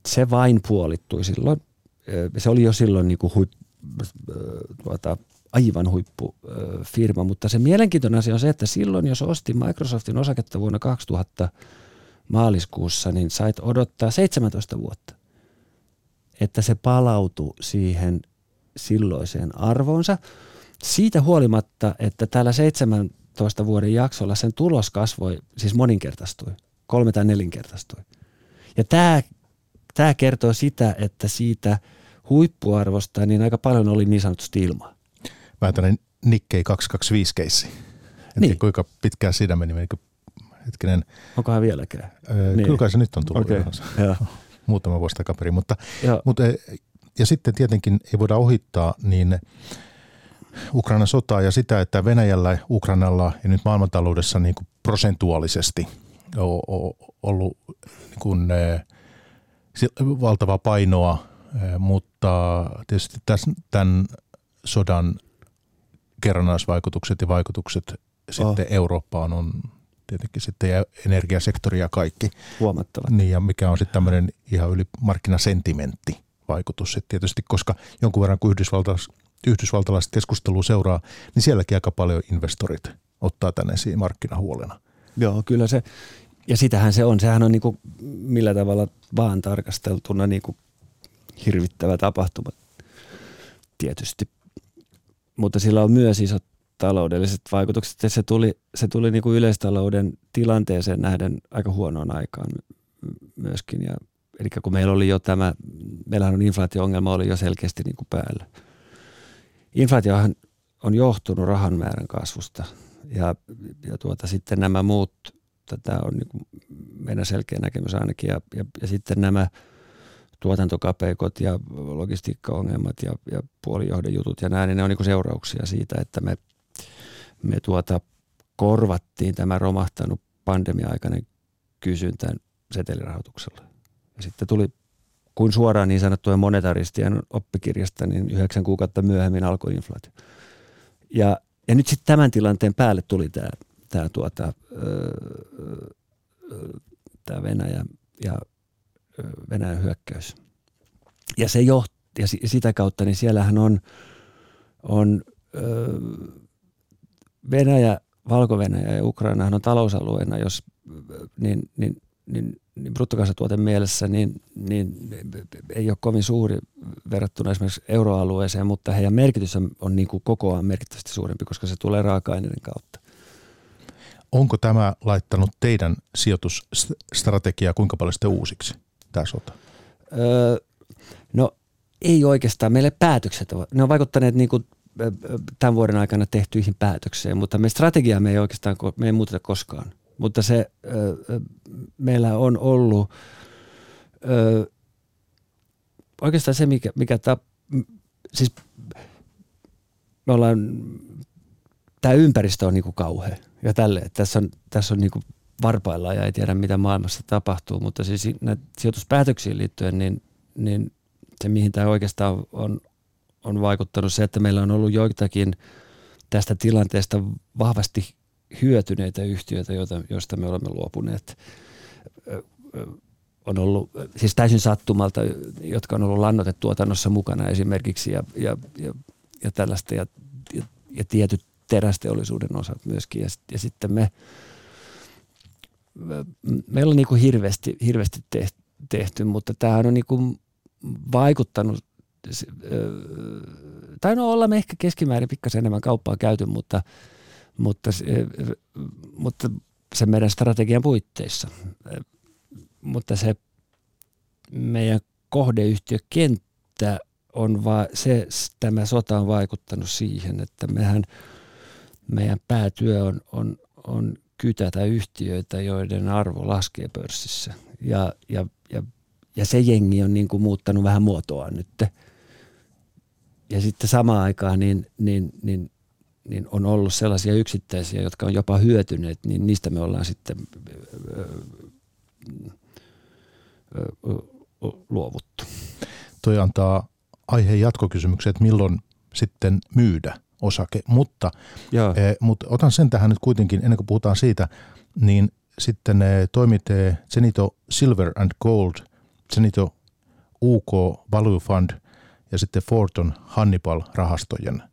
se vain puolittui silloin. Se oli jo silloin niin kuin tuota, aivan huippufirma, mutta se mielenkiintoinen asia on se, että silloin jos osti Microsoftin osaketta vuonna 2000 maaliskuussa, niin sait odottaa 17 vuotta, että se palautui siihen silloiseen arvoonsa. Siitä huolimatta, että tällä 17 vuoden jaksolla sen tulos kasvoi, siis moninkertaistui, kolme tai nelinkertaistui. Ja tämä, tämä kertoo sitä, että siitä – huippuarvosta, niin aika paljon oli niin sanotusti ilmaa. Vähän tämmöinen Nikkei 225 keissi. En niin. tiedä kuinka pitkään siinä meni. Menikö, hetkinen. Onkohan vieläkään? Öö, niin. Kyllä se nyt on tullut okay. muutama vuosi takaperin. Mutta, mutta, ja sitten tietenkin ei voida ohittaa niin Ukrainan sotaa ja sitä, että Venäjällä, Ukrainalla ja nyt maailmantaloudessa niin kuin prosentuaalisesti on ollut niin kuin, valtavaa painoa mutta tietysti tämän sodan kerrannaisvaikutukset ja vaikutukset sitten oh. Eurooppaan on tietenkin sitten ja energiasektori ja kaikki. Huomattava. Niin ja mikä on sitten tämmöinen ihan yli markkinasentimentti vaikutus sitten tietysti, koska jonkun verran kun Yhdysvaltalaiset, yhdysvaltalaiset keskustelua seuraa, niin sielläkin aika paljon investorit ottaa tänne siinä markkinahuolena. Joo, kyllä se, ja sitähän se on, sehän on niin kuin millä tavalla vaan tarkasteltuna niin kuin hirvittävä tapahtuma tietysti. Mutta sillä on myös isot taloudelliset vaikutukset. Se tuli, se tuli niin kuin yleistalouden tilanteeseen nähden aika huonoon aikaan myöskin. Ja eli kun meillä oli jo tämä, meillähän on inflaatio-ongelma oli jo selkeästi niin kuin päällä. Inflaatiohan on johtunut rahan määrän kasvusta ja, ja tuota, sitten nämä muut, tätä on niin kuin meidän selkeä näkemys ainakin ja, ja, ja sitten nämä tuotantokapeikot ja logistiikkaongelmat ja, ja puolijohdon jutut ja näin, niin ne on niin kuin seurauksia siitä, että me, me tuota, korvattiin tämä romahtanut pandemia-aikainen kysyntä setelirahoituksella. Ja sitten tuli kuin suoraan niin sanottujen monetaristien oppikirjasta, niin yhdeksän kuukautta myöhemmin alkoi inflaatio. Ja, ja nyt sitten tämän tilanteen päälle tuli tämä, tämä, tuota, tämä Venäjä ja Venäjän hyökkäys. Ja se johti, ja sitä kautta, niin siellähän on, on Venäjä, Valko-Venäjä ja Ukrainahan on talousalueena, jos, niin, niin, niin niin bruttokansantuote mielessä niin, niin ei ole kovin suuri verrattuna esimerkiksi euroalueeseen, mutta heidän merkitys on, on niin kuin kokoaan merkittävästi suurempi, koska se tulee raaka-aineiden kautta. Onko tämä laittanut teidän sijoitusstrategiaa kuinka paljon sitten uusiksi, tämä sota? Öö, no ei oikeastaan. Meille päätökset ovat, ne on vaikuttaneet niin kuin tämän vuoden aikana tehtyihin päätöksiin, mutta me strategiaa me ei oikeastaan me ei muuteta koskaan mutta se meillä on ollut oikeastaan se, mikä, mikä ta, siis me ollaan, tämä ympäristö on niinku kauhea ja tälle, tässä on, tässä on niinku varpailla ja ei tiedä mitä maailmassa tapahtuu, mutta siis näitä sijoituspäätöksiin liittyen, niin, niin se mihin tämä oikeastaan on, on vaikuttanut se, että meillä on ollut joitakin tästä tilanteesta vahvasti hyötyneitä yhtiöitä, joita, joista me olemme luopuneet. On ollut siis täysin sattumalta, jotka on ollut lannotetuotannossa mukana esimerkiksi ja, ja, ja, ja tällaista ja, ja, ja tietyt terästeollisuuden osat myöskin. Ja, ja sitten me, meillä on niin kuin hirveästi, hirveästi tehty, mutta tämähän on niin kuin vaikuttanut tai no ollaan me ehkä keskimäärin pikkasen enemmän kauppaa käyty, mutta – mutta, se, mutta se meidän strategian puitteissa. Mutta se meidän kohdeyhtiökenttä on va, se, tämä sota on vaikuttanut siihen, että mehän, meidän päätyö on, on, on kytätä yhtiöitä, joiden arvo laskee pörssissä. Ja, ja, ja, ja se jengi on niin kuin muuttanut vähän muotoa nyt. Ja sitten samaan aikaan niin, niin, niin niin on ollut sellaisia yksittäisiä, jotka on jopa hyötyneet, niin niistä me ollaan sitten luovuttu. Toi antaa aiheen jatkokysymykseen, että milloin sitten myydä osake, mutta, eh, mutta otan sen tähän nyt kuitenkin, ennen kuin puhutaan siitä, niin sitten eh, toimitte Zenito Silver and Gold, Zenito UK Value Fund ja sitten Forton Hannibal rahastojen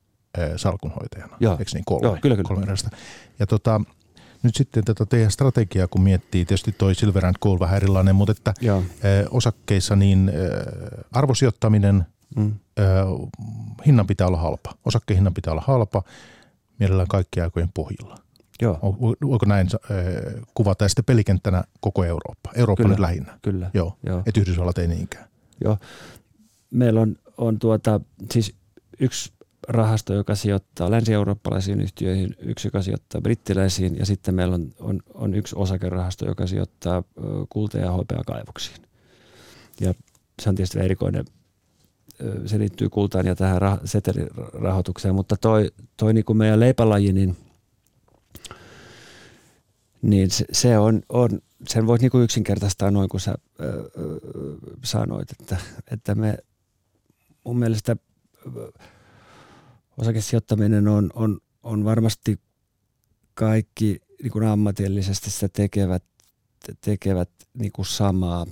salkunhoitajana. Joo. Eikö niin? Kolme, Joo, kyllä, kyllä. kolme erästä. Ja tota, nyt sitten tätä teidän strategiaa, kun miettii, tietysti toi Silver and Gold vähän erilainen, mutta että Joo. osakkeissa niin arvosijoittaminen, mm. hinnan pitää olla halpa. Osakkeen hinnan pitää olla halpa, mielellään kaikkien aikojen pohjilla. Joo. Voiko näin kuvata ja sitten pelikenttänä koko Eurooppa? Eurooppa kyllä, nyt lähinnä. Kyllä. Joo. Joo. Et Yhdysvallat ei niinkään. Joo. Meillä on, on tuota, siis yksi rahasto, joka sijoittaa länsi-eurooppalaisiin yhtiöihin, yksi, joka sijoittaa brittiläisiin ja sitten meillä on, on, on yksi osakerahasto, joka sijoittaa kulta- ja hopeakaivoksiin. Ja se on tietysti erikoinen, se liittyy kultaan ja tähän rah- setelirahoitukseen, mutta toi, toi niin kuin meidän leipälaji, niin, niin se, se on, on, sen voisi niin yksinkertaistaa noin kuin sä ö, sanoit, että, että me mun mielestä osakesijoittaminen on, on, on varmasti kaikki niin kuin ammatillisesti sitä tekevät, tekevät niin kuin samaa.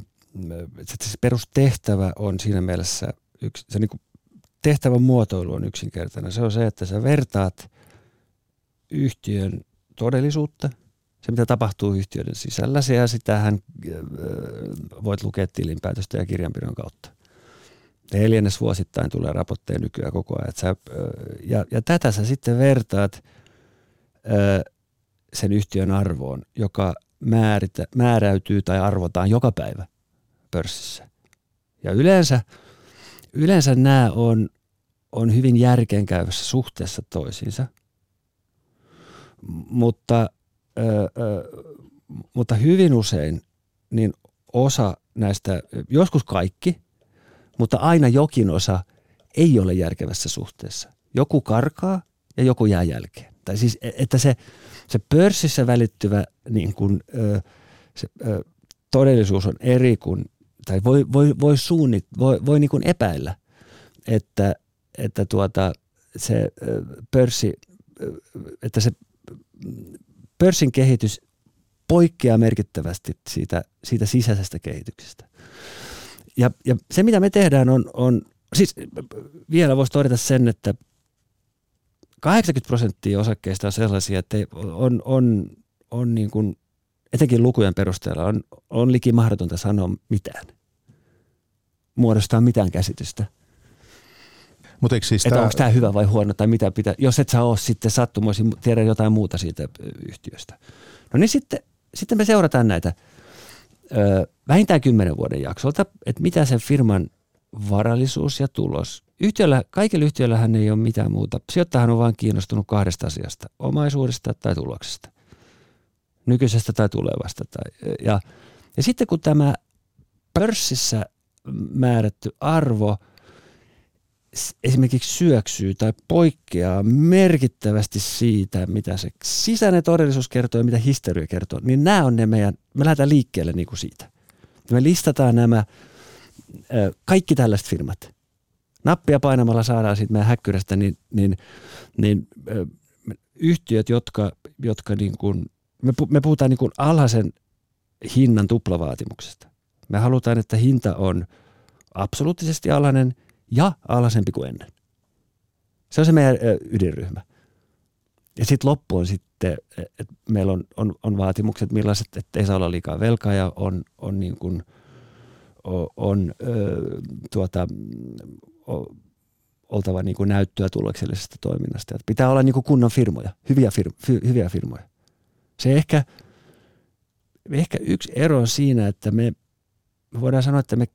Se perustehtävä on siinä mielessä, yksi, se niin kuin tehtävän muotoilu on yksinkertainen. Se on se, että sä vertaat yhtiön todellisuutta, se mitä tapahtuu yhtiöiden sisällä, ja sitähän voit lukea tilinpäätöstä ja kirjanpidon kautta neljännes vuosittain tulee raportteja nykyään koko ajan. Sä, ja, ja tätä sä sitten vertaat ö, sen yhtiön arvoon, joka määritä, määräytyy tai arvotaan joka päivä pörssissä. Ja yleensä, yleensä nämä on, on hyvin järkeenkäyvässä suhteessa toisiinsa. Mutta, ö, ö, mutta hyvin usein niin osa näistä, joskus kaikki, mutta aina jokin osa ei ole järkevässä suhteessa. Joku karkaa ja joku jää jälkeen. Tai siis, e, että se, se pörssissä välittyvä niin kuin, ö, se, ö, todellisuus on eri kuin, tai voi, voi, voi, suunnit, voi, voi niin kuin epäillä, että, että tuota, se pörssi, että se pörssin kehitys poikkeaa merkittävästi siitä, siitä sisäisestä kehityksestä. Ja, ja se, mitä me tehdään, on, on siis vielä voisi todeta sen, että 80 prosenttia osakkeista on sellaisia, että on, on, on niin kuin, etenkin lukujen perusteella on, on liki mahdotonta sanoa mitään, muodostaa mitään käsitystä. Mut eikö siis että tämä... onko tämä hyvä vai huono tai mitä pitää, jos et sä ole sitten sattumoisin, tiedä jotain muuta siitä yhtiöstä. No niin sitten, sitten me seurataan näitä ö, vähintään kymmenen vuoden jaksolta, että mitä sen firman varallisuus ja tulos. Yhtiöllä, kaikilla yhtiöillähän ei ole mitään muuta. Sijoittajahan on vain kiinnostunut kahdesta asiasta, omaisuudesta tai tuloksesta. Nykyisestä tai tulevasta. Tai, ja, ja sitten kun tämä pörssissä määrätty arvo esimerkiksi syöksyy tai poikkeaa merkittävästi siitä, mitä se sisäinen todellisuus kertoo ja mitä historia kertoo, niin nämä on ne meidän, me lähdetään liikkeelle niin kuin siitä. Me listataan nämä kaikki tällaiset firmat. Nappia painamalla saadaan sitten meidän häkkyrästä niin, niin, niin yhtiöt, jotka, jotka niin kuin, me, me puhutaan niin kuin alhaisen hinnan tuplavaatimuksesta. Me halutaan, että hinta on absoluuttisesti alhainen ja alhaisempi kuin ennen. Se on se meidän ydinryhmä. Ja sitten loppu on sitten, että meillä on, on, on vaatimukset millaiset, että ei saa olla liikaa velkaa ja on, on niin kuin – on ö, tuota, o, oltava niin kuin näyttöä tuloksellisesta toiminnasta. Että pitää olla niin kuin kunnon firmoja, hyviä, fir, fy, hyviä firmoja. Se ehkä, ehkä yksi ero on siinä, että me, me voidaan sanoa, että me,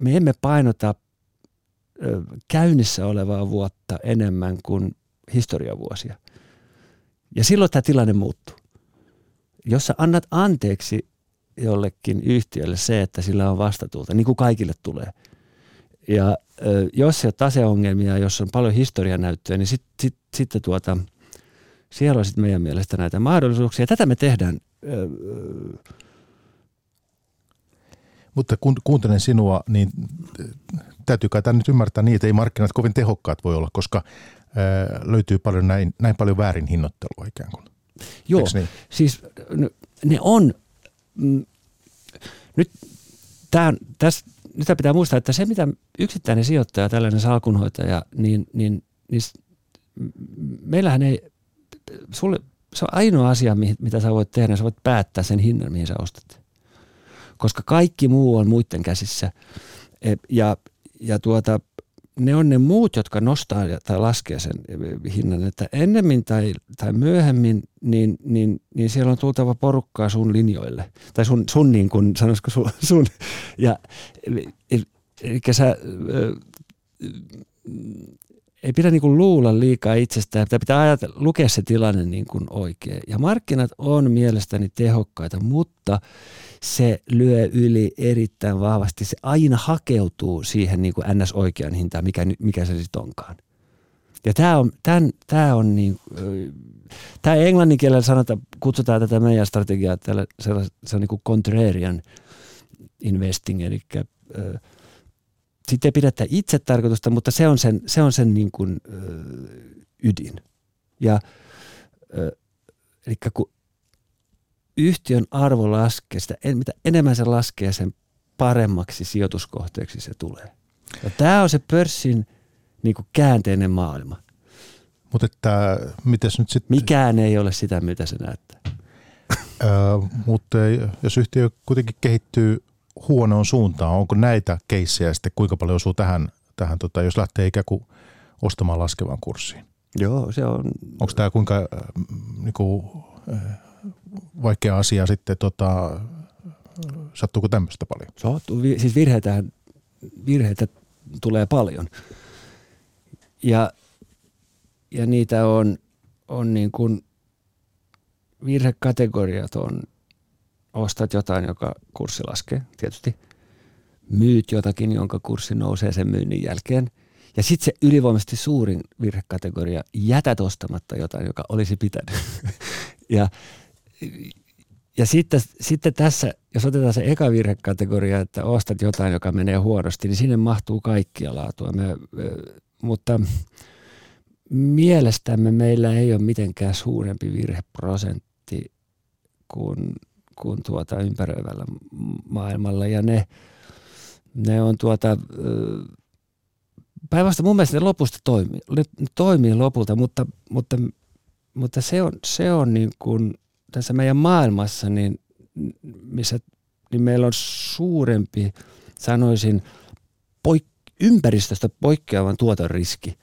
me emme painota käynnissä olevaa vuotta enemmän kuin historiavuosia. Ja silloin tämä tilanne muuttuu. Jos sä annat anteeksi jollekin yhtiölle se, että sillä on vastatuulta, niin kuin kaikille tulee. Ja jos ei ole taseongelmia, jos on paljon historianäyttöä, niin sitten sit, sit tuota, siellä on sitten meidän mielestä näitä mahdollisuuksia. Tätä me tehdään. Mutta kun kuuntelen sinua, niin täytyy kai nyt ymmärtää niin, että ei markkinat kovin tehokkaat voi olla, koska löytyy paljon näin, näin paljon väärin hinnoittelua ikään kuin. Joo, niin? siis ne on mm, nyt tämä, tässä, nyt pitää muistaa, että se mitä yksittäinen sijoittaja, tällainen salkunhoitaja, niin, niin, niin meillähän ei, sulle, se on ainoa asia, mitä sä voit tehdä, sä voit päättää sen hinnan, mihin sä ostat. Koska kaikki muu on muiden käsissä. E, ja, ja tuota, ne on ne muut, jotka nostaa tai laskee sen hinnan, että ennemmin tai, tai myöhemmin, niin, niin, niin siellä on tultava porukkaa sun linjoille. Tai sun, sun niin kuin, sanoisiko sun, sun ja eli sä, ei pidä niin kuin luulla liikaa itsestään, pitää, pitää ajatella, lukea se tilanne niin kuin oikein. Ja markkinat on mielestäni tehokkaita, mutta se lyö yli erittäin vahvasti. Se aina hakeutuu siihen niin kuin NS-oikean hintaan, mikä, mikä se sitten onkaan. Ja tämä on, tämän, tämä on niin, tämä englannin kielellä sanota, kutsutaan tätä meidän strategiaa, tällä, se on niin kuin contrarian investing, eli sitten ei pidetä itse tarkoitusta, mutta se on sen, se on sen niin kuin, ydin. Ja, eli kun yhtiön arvo laskee, sitä mitä enemmän se laskee, sen paremmaksi sijoituskohteeksi se tulee. Ja tämä on se pörssin niin kuin käänteinen maailma. Mutta että mites nyt sitten... Mikään ei ole sitä, mitä se näyttää. Öö, mutta jos yhtiö kuitenkin kehittyy huonoon suuntaan, onko näitä keissejä sitten kuinka paljon osuu tähän, tähän tota, jos lähtee ikään kuin ostamaan laskevan kurssiin? Joo, se on... Onko tämä kuinka äh, niin kuin, äh, vaikea asia sitten tota, Sattuuko tämmöistä paljon? Sattuu, siis virheitä, virheitä tulee paljon. Ja, ja niitä on, on niin kuin, virhekategoriat on, ostat jotain, joka kurssi laskee tietysti. Myyt jotakin, jonka kurssi nousee sen myynnin jälkeen. Ja sitten se ylivoimaisesti suurin virhekategoria, jätät ostamatta jotain, joka olisi pitänyt. ja ja sitten, sitten tässä, jos otetaan se eka virhekategoria, että ostat jotain, joka menee huonosti, niin sinne mahtuu kaikkia laatua. Me, mutta mielestämme meillä ei ole mitenkään suurempi virheprosentti kuin, kuin tuota ympäröivällä maailmalla. Ja ne, ne on tuota, päinvastoin mun mielestä ne lopusta toimii, ne toimii lopulta, mutta, mutta, mutta se on, se on niin kuin – tässä meidän maailmassa, niin, missä, niin meillä on suurempi, sanoisin, poik- ympäristöstä poikkeavan tuoton riski.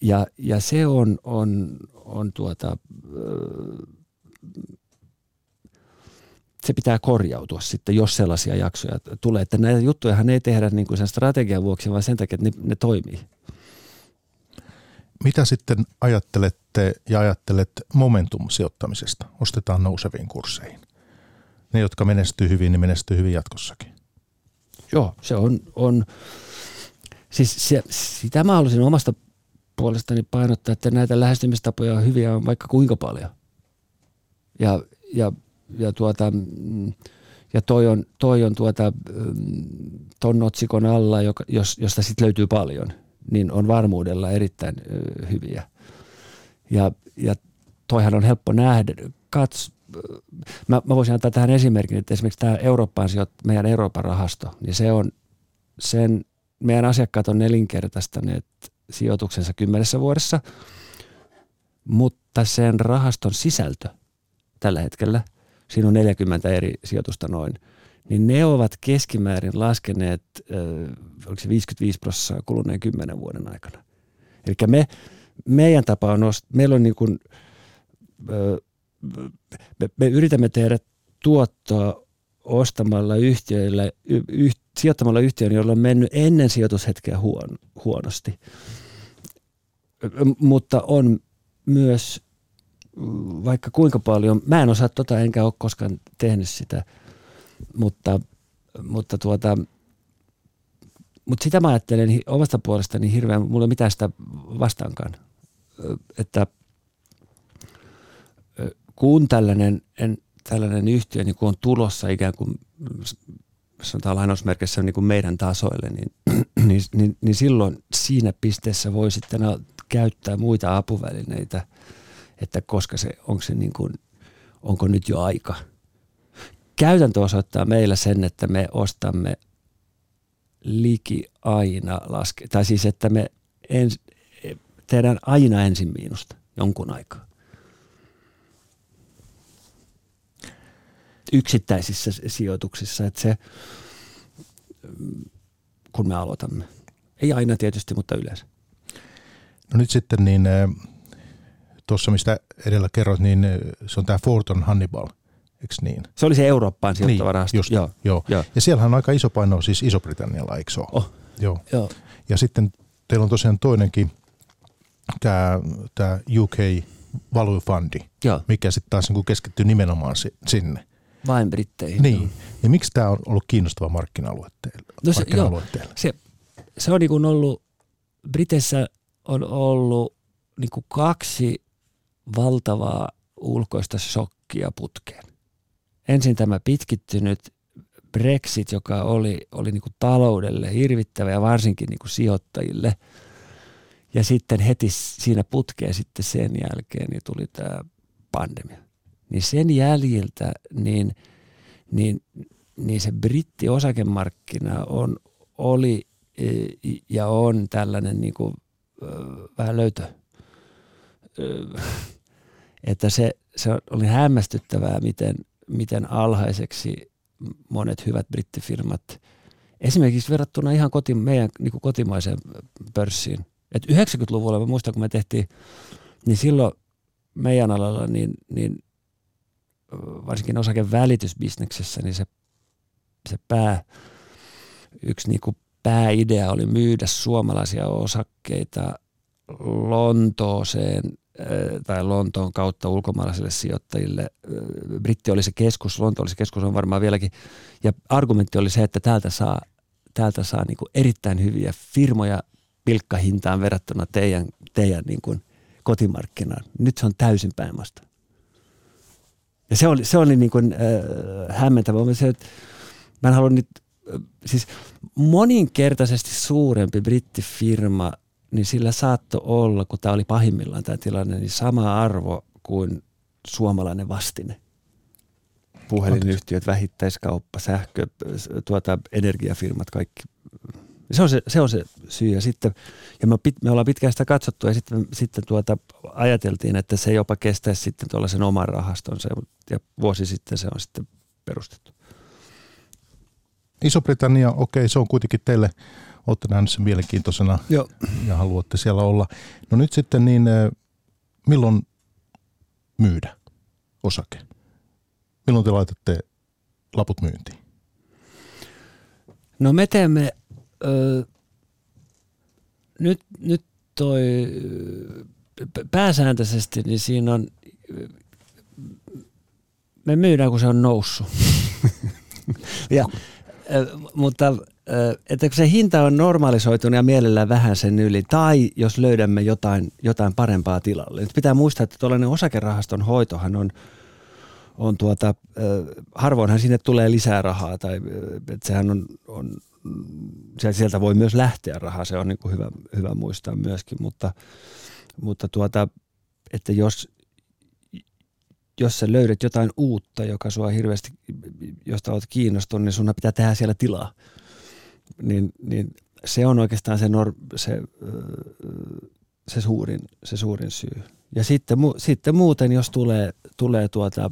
Ja, ja se on, on, on tuota, se pitää korjautua sitten, jos sellaisia jaksoja tulee. Että näitä juttujahan ei tehdä niin kuin sen strategian vuoksi, vaan sen takia, että ne, ne toimii. Mitä sitten ajattelette ja ajattelet momentum-sijoittamisesta? Ostetaan nouseviin kursseihin. Ne, jotka menestyy hyvin, niin menestyy hyvin jatkossakin. Joo, se on, on siis se, sitä mä haluaisin omasta puolestani painottaa, että näitä lähestymistapoja on hyviä on vaikka kuinka paljon. Ja, ja, ja, tuota, ja toi on, toi on tuota, ton otsikon alla, joka, jos, josta sitten löytyy paljon – niin on varmuudella erittäin hyviä. Ja, ja toihan on helppo nähdä. Kats, mä, mä voisin antaa tähän esimerkin, että esimerkiksi tämä Eurooppaan sijoit, meidän Euroopan rahasto, niin se on sen, meidän asiakkaat on nelinkertaistaneet sijoituksensa kymmenessä vuodessa, mutta sen rahaston sisältö tällä hetkellä, siinä on 40 eri sijoitusta noin – niin ne ovat keskimäärin laskeneet, oliko se 55 prosenttia kuluneen kymmenen vuoden aikana. Eli me, meidän tapa on, meillä on niin kuin, me, me yritämme tehdä tuottoa ostamalla yhtiöille, yh, sijoittamalla yhtiön, jolla on mennyt ennen sijoitushetkeä huon, huonosti. Mutta on myös vaikka kuinka paljon, mä en osaa tota enkä ole koskaan tehnyt sitä – mutta, mutta tuota, mutta sitä mä ajattelen omasta puolestani hirveän, mulla ei mitään sitä vastaankaan, että kun tällainen, en, tällainen yhtiö niin kun on tulossa ikään kuin sanotaan lainausmerkissä niin kuin meidän tasoille, niin, niin, niin, niin silloin siinä pisteessä voi sitten käyttää muita apuvälineitä, että koska se, onko se niin kuin, onko nyt jo aika – käytäntö osoittaa meillä sen, että me ostamme liki aina laske, tai siis että me ens, tehdään aina ensin miinusta jonkun aikaa. Yksittäisissä sijoituksissa, että se, kun me aloitamme. Ei aina tietysti, mutta yleensä. No nyt sitten niin, tuossa mistä edellä kerroit, niin se on tämä Forton Hannibal – Eikö niin? Se oli se Eurooppaan sijoittava niin, rahasto. Just, joo. Joo. joo. Ja siellähän on aika iso paino siis Iso-Britannialla, eikö se ole? Oh. Joo. joo. Ja sitten teillä on tosiaan toinenkin, tämä, tämä UK Value Fundi, joo. mikä sitten taas niin keskittyy nimenomaan sinne. Vain Britteihin. Niin. Ja miksi tämä on ollut kiinnostava markkina-alue teille? No se, joo, se, se on niin ollut, Briteissä on ollut niin kaksi valtavaa ulkoista shokkia putkeen ensin tämä pitkittynyt Brexit, joka oli, oli niin kuin taloudelle hirvittävä ja varsinkin niin kuin sijoittajille. Ja sitten heti siinä putkeen sitten sen jälkeen niin tuli tämä pandemia. Niin sen jäljiltä niin, niin, niin se britti-osakemarkkina on, oli e, ja on tällainen niin kuin, vähän löytö. Että se, se oli hämmästyttävää, miten – miten alhaiseksi monet hyvät brittifirmat, esimerkiksi verrattuna ihan koti, meidän niin kuin kotimaiseen pörssiin. Et 90-luvulla, mä muistan kun me tehtiin, niin silloin meidän alalla niin, niin varsinkin osakevälitysbisneksessä, niin se, se pää, yksi niin kuin pääidea oli myydä suomalaisia osakkeita Lontooseen tai Lontoon kautta ulkomaalaisille sijoittajille. Britti oli se keskus, Lonto oli se keskus, on varmaan vieläkin. Ja argumentti oli se, että täältä saa, täältä saa niin kuin erittäin hyviä firmoja pilkkahintaan verrattuna teidän, teidän niin kuin kotimarkkinaan. Nyt se on täysin päinvastoin. Ja se oli, se oli niin kuin, äh, hämmentävä. Se, että mä en halua nyt, äh, siis moninkertaisesti suurempi brittifirma, niin sillä saattoi olla, kun tämä oli pahimmillaan tämä tilanne, niin sama arvo kuin suomalainen vastine. Puhelinyhtiöt, vähittäiskauppa, sähkö, tuota, energiafirmat, kaikki se on se, se on se syy. Ja, sitten, ja me, me ollaan pitkään sitä katsottu ja sitten, sitten tuota, ajateltiin, että se jopa kestäisi sitten tuollaisen oman rahastonsa. Ja vuosi sitten se on sitten perustettu. Iso-Britannia, okei, se on kuitenkin teille, olette nähneet sen mielenkiintoisena Joo. ja haluatte siellä olla. No nyt sitten niin, milloin myydä osake? Milloin te laitatte laput myyntiin? No me teemme Öö, nyt, nyt toi pääsääntöisesti, niin siinä on, me myydään kun se on noussut. ja, mutta että kun se hinta on normalisoitunut ja mielellään vähän sen yli, tai jos löydämme jotain, jotain parempaa tilalle. Nyt pitää muistaa, että tuollainen osakerahaston hoitohan on, on tuota, harvoinhan sinne tulee lisää rahaa, tai että sehän on, on sieltä voi myös lähteä rahaa, se on niin kuin hyvä, hyvä muistaa myöskin, mutta, mutta tuota, että jos, jos sä löydät jotain uutta, joka sua hirveästi, josta olet kiinnostunut, niin sun pitää tehdä siellä tilaa. Niin, niin se on oikeastaan se, nor, se, se, suurin, se suurin syy. Ja sitten, sitten muuten, jos tulee, tulee tuota,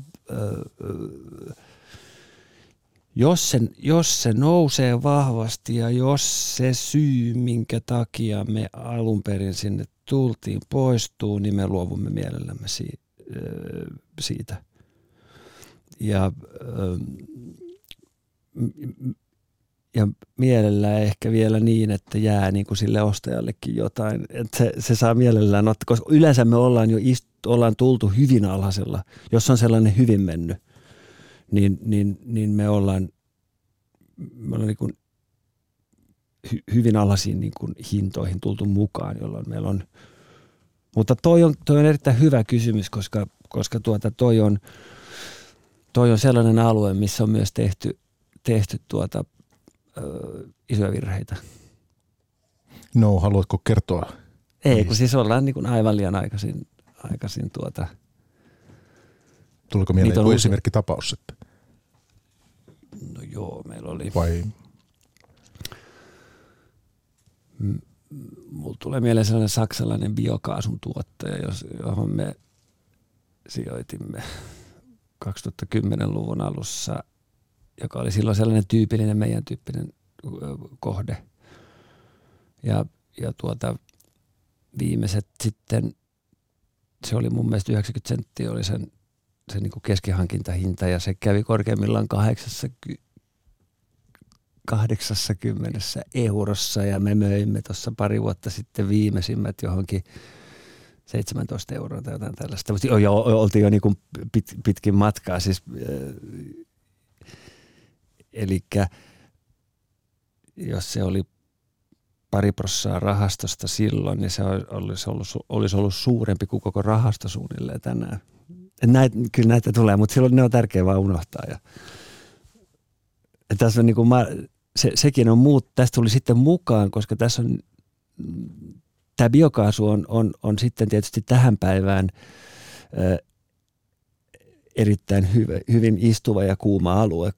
jos se, jos se nousee vahvasti ja jos se syy, minkä takia me alun perin sinne tultiin, poistuu, niin me luovumme mielellämme siitä. Ja, ja mielellään ehkä vielä niin, että jää niin kuin sille ostajallekin jotain. Että se, se saa mielellään ottaa, koska yleensä me ollaan jo ist, ollaan tultu hyvin alhaisella, jos on sellainen hyvin mennyt niin, niin, niin me ollaan, me ollaan niin kuin hy, hyvin alhaisiin niin kuin hintoihin tultu mukaan, jolloin meillä on, mutta toi on, toi on erittäin hyvä kysymys, koska, koska tuota, toi, on, toi on sellainen alue, missä on myös tehty, tehty tuota, ö, isoja virheitä. No, haluatko kertoa? Ei, kun siis ollaan niin kuin aivan liian aikaisin, aikaisin tuota – Tuliko mieleen joku esimerkkitapaus sitten? No joo, meillä oli... Vai? Mulla tulee mieleen sellainen saksalainen biokaasun tuottaja, johon me sijoitimme 2010-luvun alussa, joka oli silloin sellainen tyypillinen meidän tyyppinen kohde. Ja, ja tuota, viimeiset sitten, se oli mun mielestä 90 senttiä oli sen se niin kuin keskihankintahinta ja se kävi korkeimmillaan 80 eurossa ja me möimme tuossa pari vuotta sitten viimeisimmät johonkin 17 euroa tai jotain tällaista. Oltiin jo niin kuin pit, pitkin matkaa. Siis, eli jos se oli pari prossaa rahastosta silloin, niin se olisi ollut, olisi ollut suurempi kuin koko rahasto suunnilleen tänään. Näitä, kyllä näitä tulee, mutta silloin ne on tärkeää vaan unohtaa. Ja, tässä on niin kuin mä, se, sekin on muut, tästä tuli sitten mukaan, koska tässä on, tämä biokaasu on, on, on sitten tietysti tähän päivään ö, erittäin hyvin istuva ja kuuma alue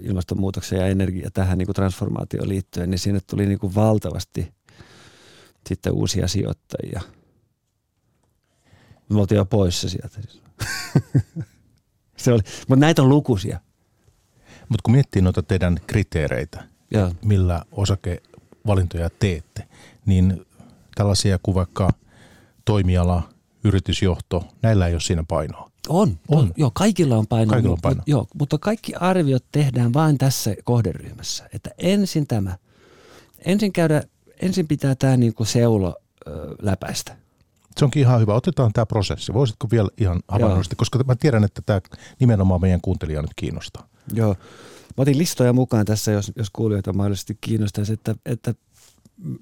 ilmastonmuutoksen ja energia tähän niin kuin transformaatioon liittyen, niin sinne tuli niin kuin valtavasti sitten uusia sijoittajia – me oltiin jo poissa sieltä. se oli, mutta näitä on lukuisia. Mutta kun miettii noita teidän kriteereitä, ja. millä osakevalintoja teette, niin tällaisia kuin vaikka toimiala, yritysjohto, näillä ei ole siinä painoa. On, On. Joo, kaikilla on paino. Kaikilla on paino. Mut, joo, mutta kaikki arviot tehdään vain tässä kohderyhmässä. Että ensin tämä. Ensin, käydä, ensin pitää tämä niinku seulo ö, läpäistä. Se onkin ihan hyvä. Otetaan tämä prosessi. Voisitko vielä ihan havainnollisesti, koska mä tiedän, että tämä nimenomaan meidän kuuntelijaa nyt kiinnostaa. Joo. Mä otin listoja mukaan tässä, jos, jos kuulijoita mahdollisesti kiinnostaisi, että, että mm,